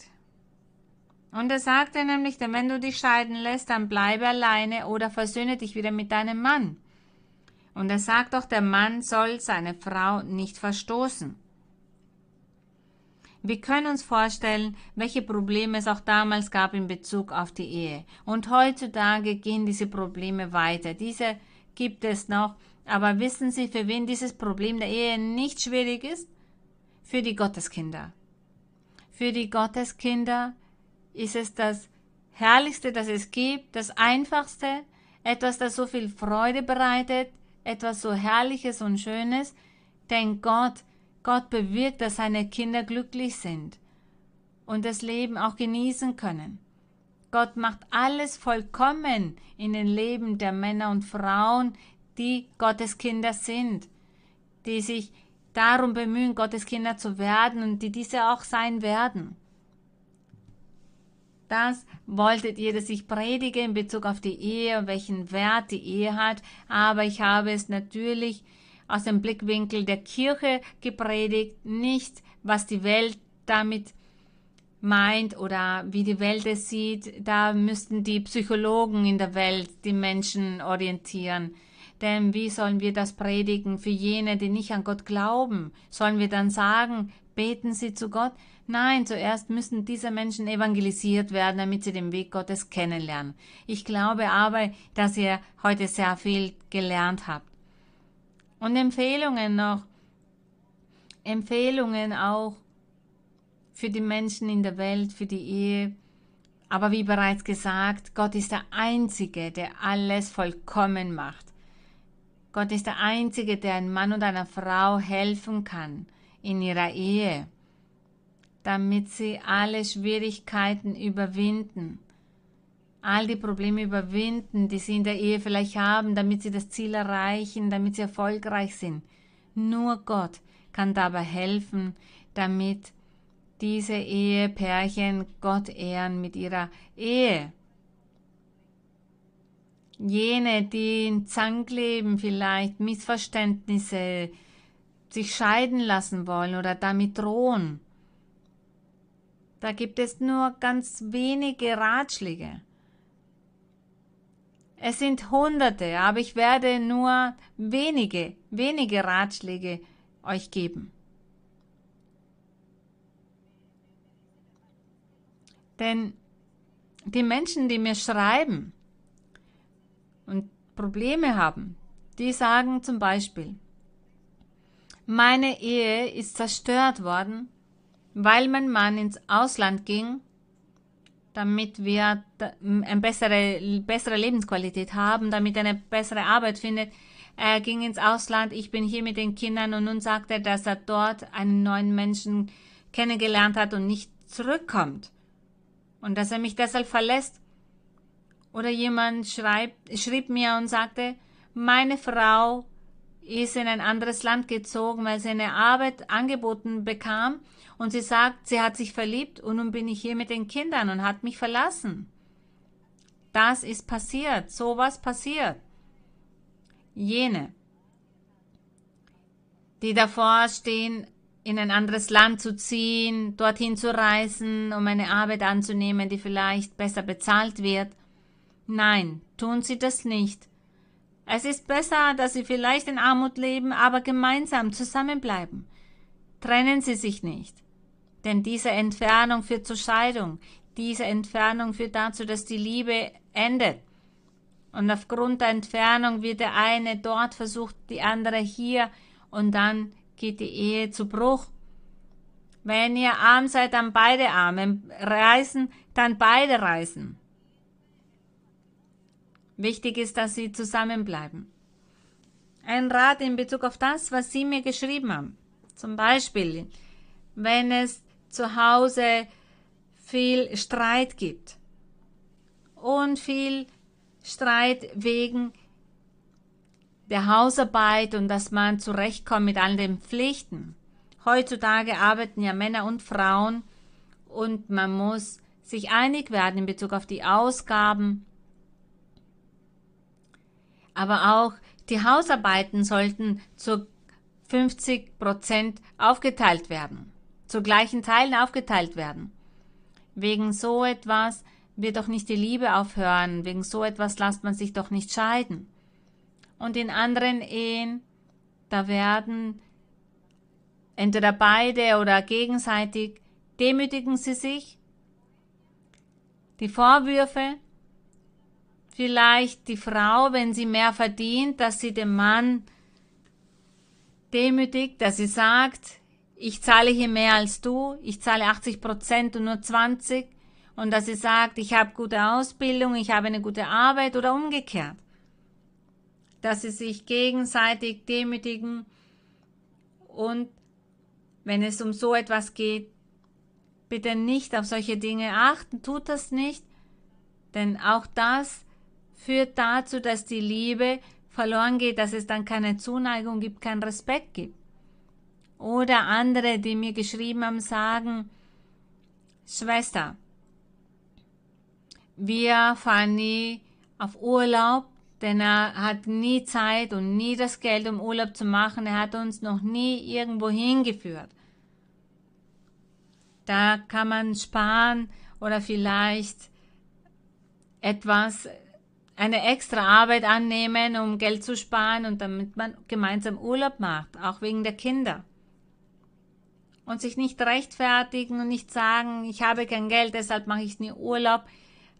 Und er sagte nämlich, denn wenn du dich scheiden lässt, dann bleibe alleine oder versöhne dich wieder mit deinem Mann. Und er sagt auch, der Mann soll seine Frau nicht verstoßen. Wir können uns vorstellen, welche Probleme es auch damals gab in Bezug auf die Ehe. Und heutzutage gehen diese Probleme weiter. Diese gibt es noch. Aber wissen Sie, für wen dieses Problem der Ehe nicht schwierig ist? für die Gotteskinder. Für die Gotteskinder ist es das Herrlichste, das es gibt, das Einfachste, etwas, das so viel Freude bereitet, etwas so Herrliches und Schönes, denn Gott, Gott bewirkt, dass seine Kinder glücklich sind und das Leben auch genießen können. Gott macht alles vollkommen in den Leben der Männer und Frauen, die Gottes Kinder sind, die sich darum bemühen, Gottes Kinder zu werden und die diese auch sein werden. Das wolltet ihr, dass ich predige in Bezug auf die Ehe und welchen Wert die Ehe hat, aber ich habe es natürlich aus dem Blickwinkel der Kirche gepredigt, nicht was die Welt damit meint oder wie die Welt es sieht. Da müssten die Psychologen in der Welt die Menschen orientieren. Denn wie sollen wir das predigen für jene, die nicht an Gott glauben? Sollen wir dann sagen, beten sie zu Gott? Nein, zuerst müssen diese Menschen evangelisiert werden, damit sie den Weg Gottes kennenlernen. Ich glaube aber, dass ihr heute sehr viel gelernt habt. Und Empfehlungen noch. Empfehlungen auch für die Menschen in der Welt, für die Ehe. Aber wie bereits gesagt, Gott ist der Einzige, der alles vollkommen macht. Gott ist der Einzige, der einem Mann und einer Frau helfen kann in ihrer Ehe, damit sie alle Schwierigkeiten überwinden, all die Probleme überwinden, die sie in der Ehe vielleicht haben, damit sie das Ziel erreichen, damit sie erfolgreich sind. Nur Gott kann dabei helfen, damit diese Ehepärchen Gott ehren mit ihrer Ehe. Jene, die in Zank leben, vielleicht Missverständnisse, sich scheiden lassen wollen oder damit drohen. Da gibt es nur ganz wenige Ratschläge. Es sind Hunderte, aber ich werde nur wenige, wenige Ratschläge euch geben. Denn die Menschen, die mir schreiben und Probleme haben, die sagen zum Beispiel, meine Ehe ist zerstört worden, weil mein Mann ins Ausland ging, damit wir eine bessere, bessere Lebensqualität haben, damit er eine bessere Arbeit findet. Er ging ins Ausland, ich bin hier mit den Kindern und nun sagt er, dass er dort einen neuen Menschen kennengelernt hat und nicht zurückkommt und dass er mich deshalb verlässt. Oder jemand schreibt, schrieb mir und sagte, meine Frau ist in ein anderes Land gezogen, weil sie eine Arbeit angeboten bekam und sie sagt, sie hat sich verliebt und nun bin ich hier mit den Kindern und hat mich verlassen. Das ist passiert, sowas passiert. Jene, die davor stehen, in ein anderes Land zu ziehen, dorthin zu reisen, um eine Arbeit anzunehmen, die vielleicht besser bezahlt wird. Nein, tun Sie das nicht. Es ist besser, dass Sie vielleicht in Armut leben, aber gemeinsam zusammenbleiben. Trennen Sie sich nicht. Denn diese Entfernung führt zur Scheidung. Diese Entfernung führt dazu, dass die Liebe endet. Und aufgrund der Entfernung wird der eine dort versucht, die andere hier und dann geht die Ehe zu Bruch. Wenn ihr arm seid, dann beide arm. Reisen, dann beide reisen. Wichtig ist, dass sie zusammenbleiben. Ein Rat in Bezug auf das, was Sie mir geschrieben haben. Zum Beispiel, wenn es zu Hause viel Streit gibt und viel Streit wegen der Hausarbeit und dass man zurechtkommt mit all den Pflichten. Heutzutage arbeiten ja Männer und Frauen und man muss sich einig werden in Bezug auf die Ausgaben. Aber auch die Hausarbeiten sollten zu 50 Prozent aufgeteilt werden, zu gleichen Teilen aufgeteilt werden. Wegen so etwas wird doch nicht die Liebe aufhören, wegen so etwas lässt man sich doch nicht scheiden. Und in anderen Ehen, da werden entweder beide oder gegenseitig demütigen sie sich. Die Vorwürfe, vielleicht die Frau, wenn sie mehr verdient, dass sie dem Mann demütigt, dass sie sagt, ich zahle hier mehr als du, ich zahle 80 Prozent und nur 20 und dass sie sagt, ich habe gute Ausbildung, ich habe eine gute Arbeit oder umgekehrt. Dass sie sich gegenseitig demütigen und wenn es um so etwas geht, bitte nicht auf solche Dinge achten, tut das nicht, denn auch das führt dazu, dass die Liebe verloren geht, dass es dann keine Zuneigung gibt, keinen Respekt gibt. Oder andere, die mir geschrieben haben, sagen, Schwester, wir fahren nie auf Urlaub denn er hat nie Zeit und nie das Geld, um Urlaub zu machen. Er hat uns noch nie irgendwo hingeführt. Da kann man sparen oder vielleicht etwas, eine extra Arbeit annehmen, um Geld zu sparen und damit man gemeinsam Urlaub macht, auch wegen der Kinder. Und sich nicht rechtfertigen und nicht sagen, ich habe kein Geld, deshalb mache ich nie Urlaub.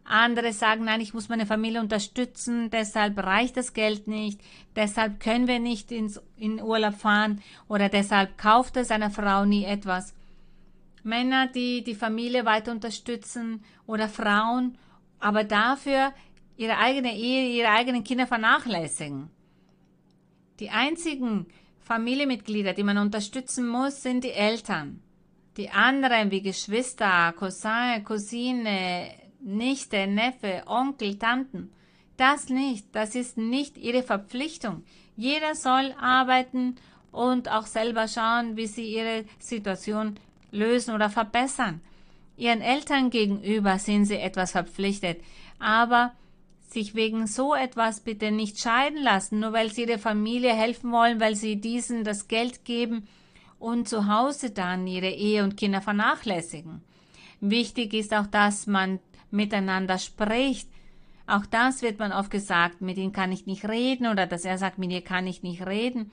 Andere sagen, nein, ich muss meine Familie unterstützen, deshalb reicht das Geld nicht, deshalb können wir nicht ins, in Urlaub fahren oder deshalb kauft es einer Frau nie etwas. Männer, die die Familie weiter unterstützen oder Frauen, aber dafür ihre eigene Ehe, ihre eigenen Kinder vernachlässigen. Die einzigen Familienmitglieder, die man unterstützen muss, sind die Eltern. Die anderen wie Geschwister, Cousin, Cousine, Nichte, Neffe, Onkel, Tanten. Das nicht, das ist nicht ihre Verpflichtung. Jeder soll arbeiten und auch selber schauen, wie sie ihre Situation lösen oder verbessern. Ihren Eltern gegenüber sind sie etwas verpflichtet, aber sich wegen so etwas bitte nicht scheiden lassen, nur weil sie ihre Familie helfen wollen, weil sie diesen das Geld geben und zu Hause dann ihre Ehe und Kinder vernachlässigen. Wichtig ist auch, dass man miteinander spricht. Auch das wird man oft gesagt, mit ihm kann ich nicht reden oder dass er sagt, mit ihr kann ich nicht reden.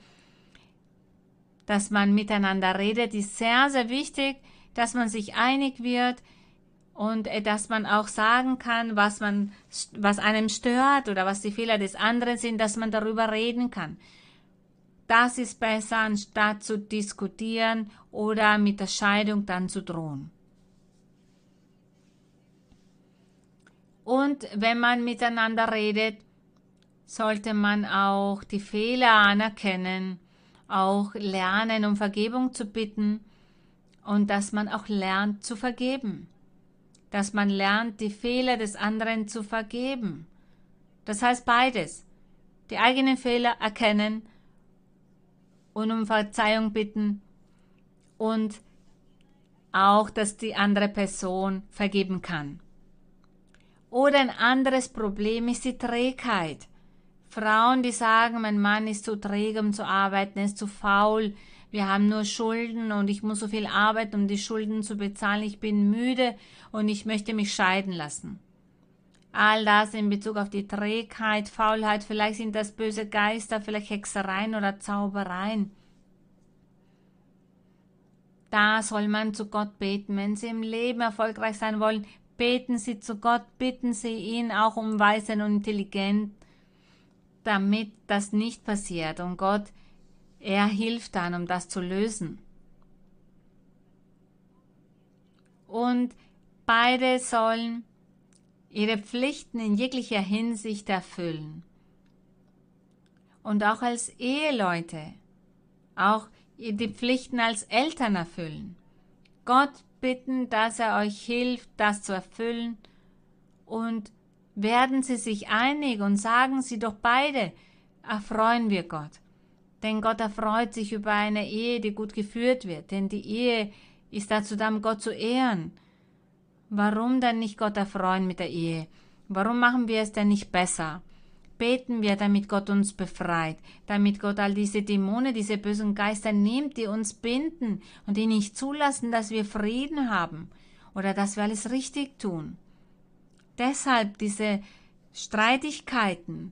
Dass man miteinander redet, ist sehr, sehr wichtig, dass man sich einig wird, und äh, dass man auch sagen kann, was man, was einem stört oder was die Fehler des anderen sind, dass man darüber reden kann. Das ist besser, anstatt zu diskutieren oder mit der Scheidung dann zu drohen. Und wenn man miteinander redet, sollte man auch die Fehler anerkennen, auch lernen, um Vergebung zu bitten und dass man auch lernt zu vergeben dass man lernt, die Fehler des anderen zu vergeben. Das heißt beides. Die eigenen Fehler erkennen und um Verzeihung bitten und auch, dass die andere Person vergeben kann. Oder ein anderes Problem ist die Trägheit. Frauen, die sagen, mein Mann ist zu träge, um zu arbeiten, ist zu faul, wir haben nur Schulden und ich muss so viel arbeiten, um die Schulden zu bezahlen. Ich bin müde und ich möchte mich scheiden lassen. All das in Bezug auf die Trägheit, Faulheit, vielleicht sind das böse Geister, vielleicht Hexereien oder Zaubereien. Da soll man zu Gott beten. Wenn Sie im Leben erfolgreich sein wollen, beten Sie zu Gott, bitten Sie ihn auch um Weisen und Intelligenz, damit das nicht passiert. Und Gott er hilft dann, um das zu lösen. Und beide sollen ihre Pflichten in jeglicher Hinsicht erfüllen. Und auch als Eheleute, auch die Pflichten als Eltern erfüllen. Gott bitten, dass er euch hilft, das zu erfüllen. Und werden sie sich einig und sagen sie doch beide, erfreuen wir Gott. Denn Gott erfreut sich über eine Ehe, die gut geführt wird. Denn die Ehe ist dazu da, um Gott zu ehren. Warum dann nicht Gott erfreuen mit der Ehe? Warum machen wir es denn nicht besser? Beten wir, damit Gott uns befreit, damit Gott all diese Dämonen, diese bösen Geister nimmt, die uns binden und die nicht zulassen, dass wir Frieden haben oder dass wir alles richtig tun. Deshalb diese Streitigkeiten,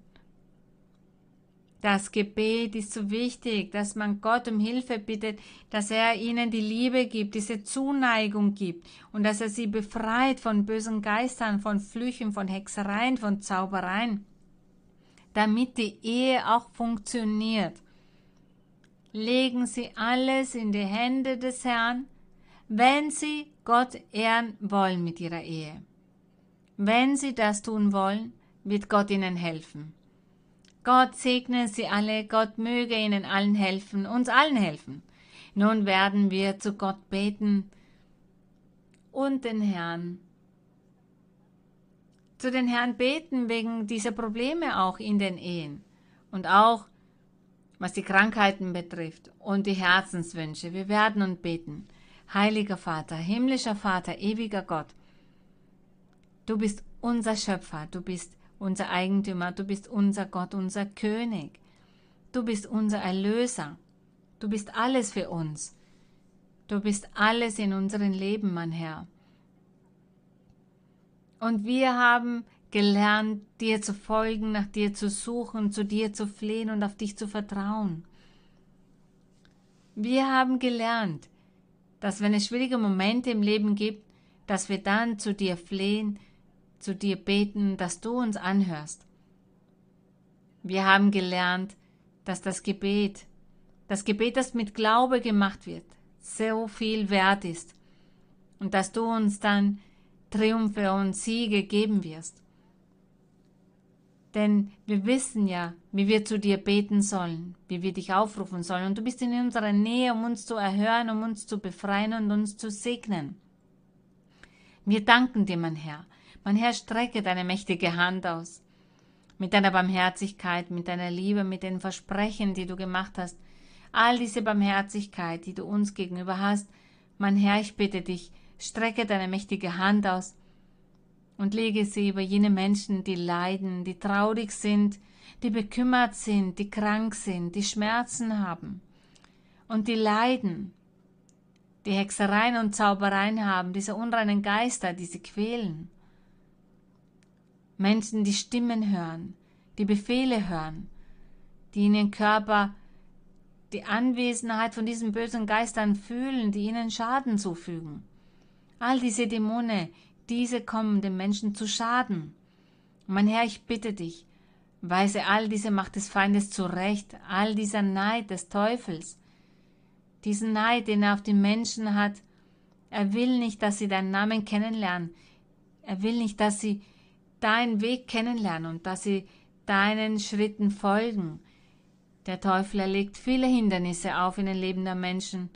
das Gebet ist so wichtig, dass man Gott um Hilfe bittet, dass er ihnen die Liebe gibt, diese Zuneigung gibt und dass er sie befreit von bösen Geistern, von Flüchen, von Hexereien, von Zaubereien, damit die Ehe auch funktioniert. Legen Sie alles in die Hände des Herrn, wenn Sie Gott ehren wollen mit Ihrer Ehe. Wenn Sie das tun wollen, wird Gott Ihnen helfen. Gott segne sie alle, Gott möge ihnen allen helfen, uns allen helfen. Nun werden wir zu Gott beten und den Herrn zu den Herrn beten wegen dieser Probleme auch in den Ehen und auch was die Krankheiten betrifft und die Herzenswünsche. Wir werden und beten. Heiliger Vater, himmlischer Vater, ewiger Gott, du bist unser Schöpfer, du bist unser Eigentümer, du bist unser Gott, unser König. Du bist unser Erlöser. Du bist alles für uns. Du bist alles in unserem Leben, mein Herr. Und wir haben gelernt, dir zu folgen, nach dir zu suchen, zu dir zu flehen und auf dich zu vertrauen. Wir haben gelernt, dass wenn es schwierige Momente im Leben gibt, dass wir dann zu dir flehen, zu dir beten, dass du uns anhörst. Wir haben gelernt, dass das Gebet, das Gebet, das mit Glaube gemacht wird, so viel wert ist und dass du uns dann Triumphe und Siege geben wirst. Denn wir wissen ja, wie wir zu dir beten sollen, wie wir dich aufrufen sollen. Und du bist in unserer Nähe, um uns zu erhören, um uns zu befreien und uns zu segnen. Wir danken dir, mein Herr. Mein Herr, strecke deine mächtige Hand aus. Mit deiner Barmherzigkeit, mit deiner Liebe, mit den Versprechen, die du gemacht hast. All diese Barmherzigkeit, die du uns gegenüber hast. Mein Herr, ich bitte dich, strecke deine mächtige Hand aus und lege sie über jene Menschen, die leiden, die traurig sind, die bekümmert sind, die krank sind, die Schmerzen haben und die leiden, die Hexereien und Zaubereien haben, diese unreinen Geister, die sie quälen. Menschen, die Stimmen hören, die Befehle hören, die in ihren Körper die Anwesenheit von diesen bösen Geistern fühlen, die ihnen Schaden zufügen. All diese Dämonen, diese kommen dem Menschen zu Schaden. Mein Herr, ich bitte dich, weise all diese Macht des Feindes zurecht, all dieser Neid des Teufels, diesen Neid, den er auf die Menschen hat. Er will nicht, dass sie deinen Namen kennenlernen. Er will nicht, dass sie deinen Weg kennenlernen und dass sie deinen Schritten folgen. Der Teufel erlegt viele Hindernisse auf in den Leben der Menschen,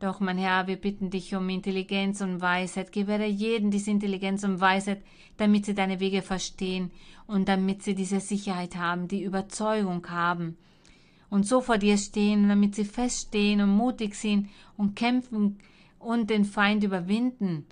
doch, mein Herr, wir bitten dich um Intelligenz und Weisheit. Gewähre jeden diese Intelligenz und Weisheit, damit sie deine Wege verstehen und damit sie diese Sicherheit haben, die Überzeugung haben und so vor dir stehen, damit sie feststehen und mutig sind und kämpfen und den Feind überwinden.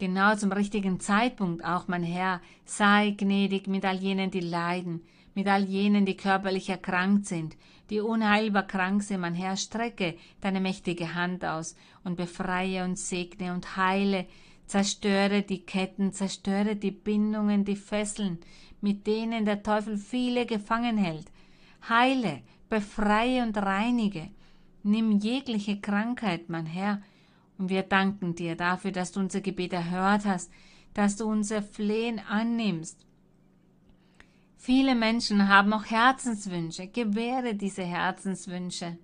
Genau zum richtigen Zeitpunkt auch, mein Herr, sei gnädig mit all jenen, die leiden, mit all jenen, die körperlich erkrankt sind, die unheilbar krank sind, mein Herr, strecke deine mächtige Hand aus und befreie und segne und heile, zerstöre die Ketten, zerstöre die Bindungen, die Fesseln, mit denen der Teufel viele gefangen hält. Heile, befreie und reinige. Nimm jegliche Krankheit, mein Herr, und wir danken dir dafür, dass du unser Gebet erhört hast, dass du unser Flehen annimmst Viele Menschen haben auch Herzenswünsche. Gewähre diese Herzenswünsche.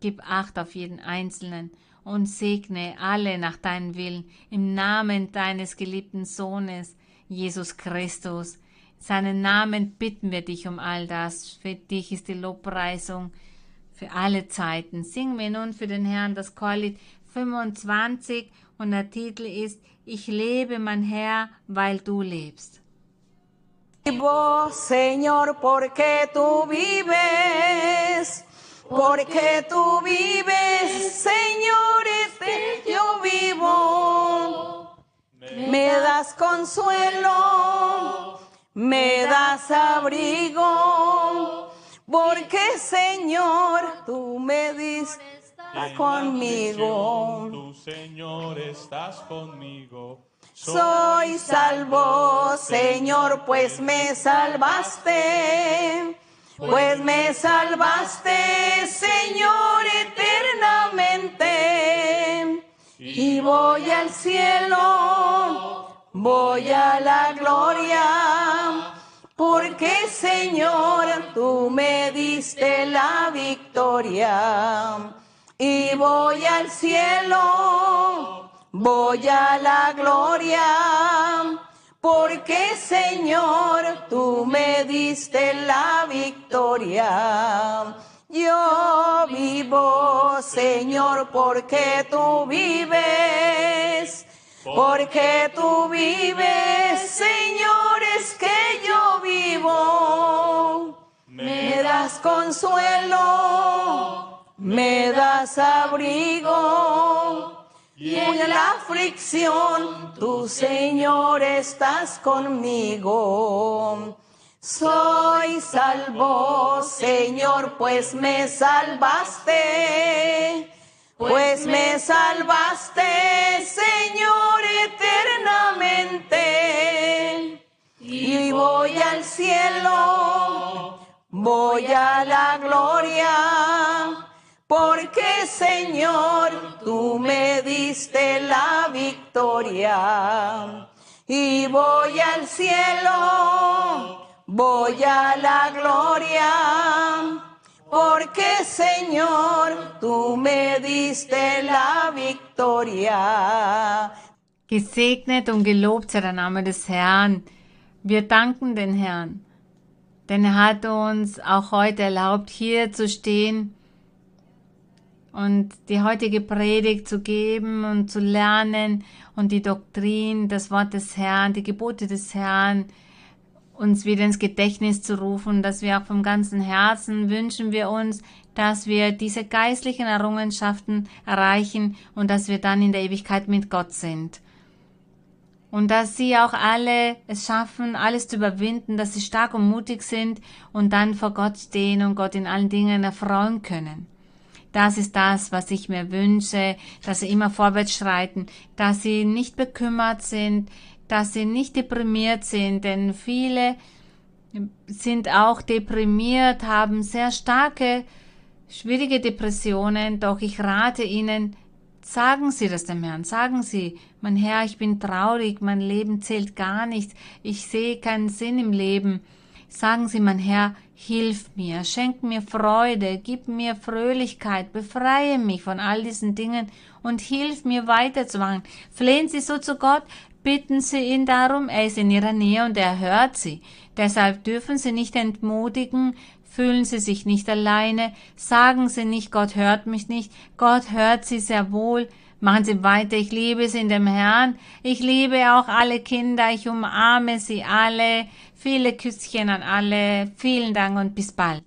Gib Acht auf jeden Einzelnen und segne alle nach deinem Willen im Namen deines geliebten Sohnes, Jesus Christus. In seinen Namen bitten wir dich um all das. Für dich ist die Lobpreisung für alle Zeiten. Singen wir nun für den Herrn das Chorlied 25 und der Titel ist Ich lebe, mein Herr, weil du lebst. Vivo, Señor, porque tú vives, porque tú vives, Señor, este yo vivo. Me das consuelo, me das abrigo, porque Señor, tú me diste conmigo. Tu Señor, estás conmigo. Soy salvo, Señor, pues me salvaste. Pues me salvaste, Señor, eternamente. Y voy al cielo, voy a la gloria. Porque, Señor, tú me diste la victoria. Y voy al cielo voy a la gloria, porque Señor, tú me diste la victoria. Yo vivo, Señor, porque tú vives, porque tú vives, Señor, es que yo vivo. Me das consuelo, me das abrigo y en la aflicción, tu Señor estás conmigo. Soy salvo, Señor, pues me salvaste. Pues me salvaste, Señor, eternamente. Y voy al cielo, voy a la gloria porque Señor, tú me diste la victoria. Y voy al cielo, voy a la gloria, porque Señor, tú me diste la victoria. Gesegnet und gelobt sei der Name des Herrn. Wir danken den Herrn Denn er hat uns auch heute erlaubt, hier zu stehen und die heutige Predigt zu geben und zu lernen und die Doktrin, das Wort des Herrn, die Gebote des Herrn uns wieder ins Gedächtnis zu rufen, dass wir auch vom ganzen Herzen wünschen wir uns, dass wir diese geistlichen Errungenschaften erreichen und dass wir dann in der Ewigkeit mit Gott sind. Und dass sie auch alle es schaffen, alles zu überwinden, dass sie stark und mutig sind und dann vor Gott stehen und Gott in allen Dingen erfreuen können. Das ist das, was ich mir wünsche, dass sie immer vorwärts schreiten, dass sie nicht bekümmert sind, dass sie nicht deprimiert sind, denn viele sind auch deprimiert, haben sehr starke, schwierige Depressionen, doch ich rate ihnen, sagen Sie das dem Herrn, sagen Sie, mein Herr, ich bin traurig, mein Leben zählt gar nichts, ich sehe keinen Sinn im Leben. Sagen Sie, mein Herr, hilf mir, schenk mir Freude, gib mir Fröhlichkeit, befreie mich von all diesen Dingen und hilf mir weiterzumachen. Flehen Sie so zu Gott, bitten Sie ihn darum, er ist in Ihrer Nähe und er hört Sie. Deshalb dürfen Sie nicht entmutigen, fühlen Sie sich nicht alleine, sagen Sie nicht, Gott hört mich nicht, Gott hört Sie sehr wohl, Machen Sie weiter. Ich liebe Sie in dem Herrn. Ich liebe auch alle Kinder. Ich umarme Sie alle. Viele Küsschen an alle. Vielen Dank und bis bald.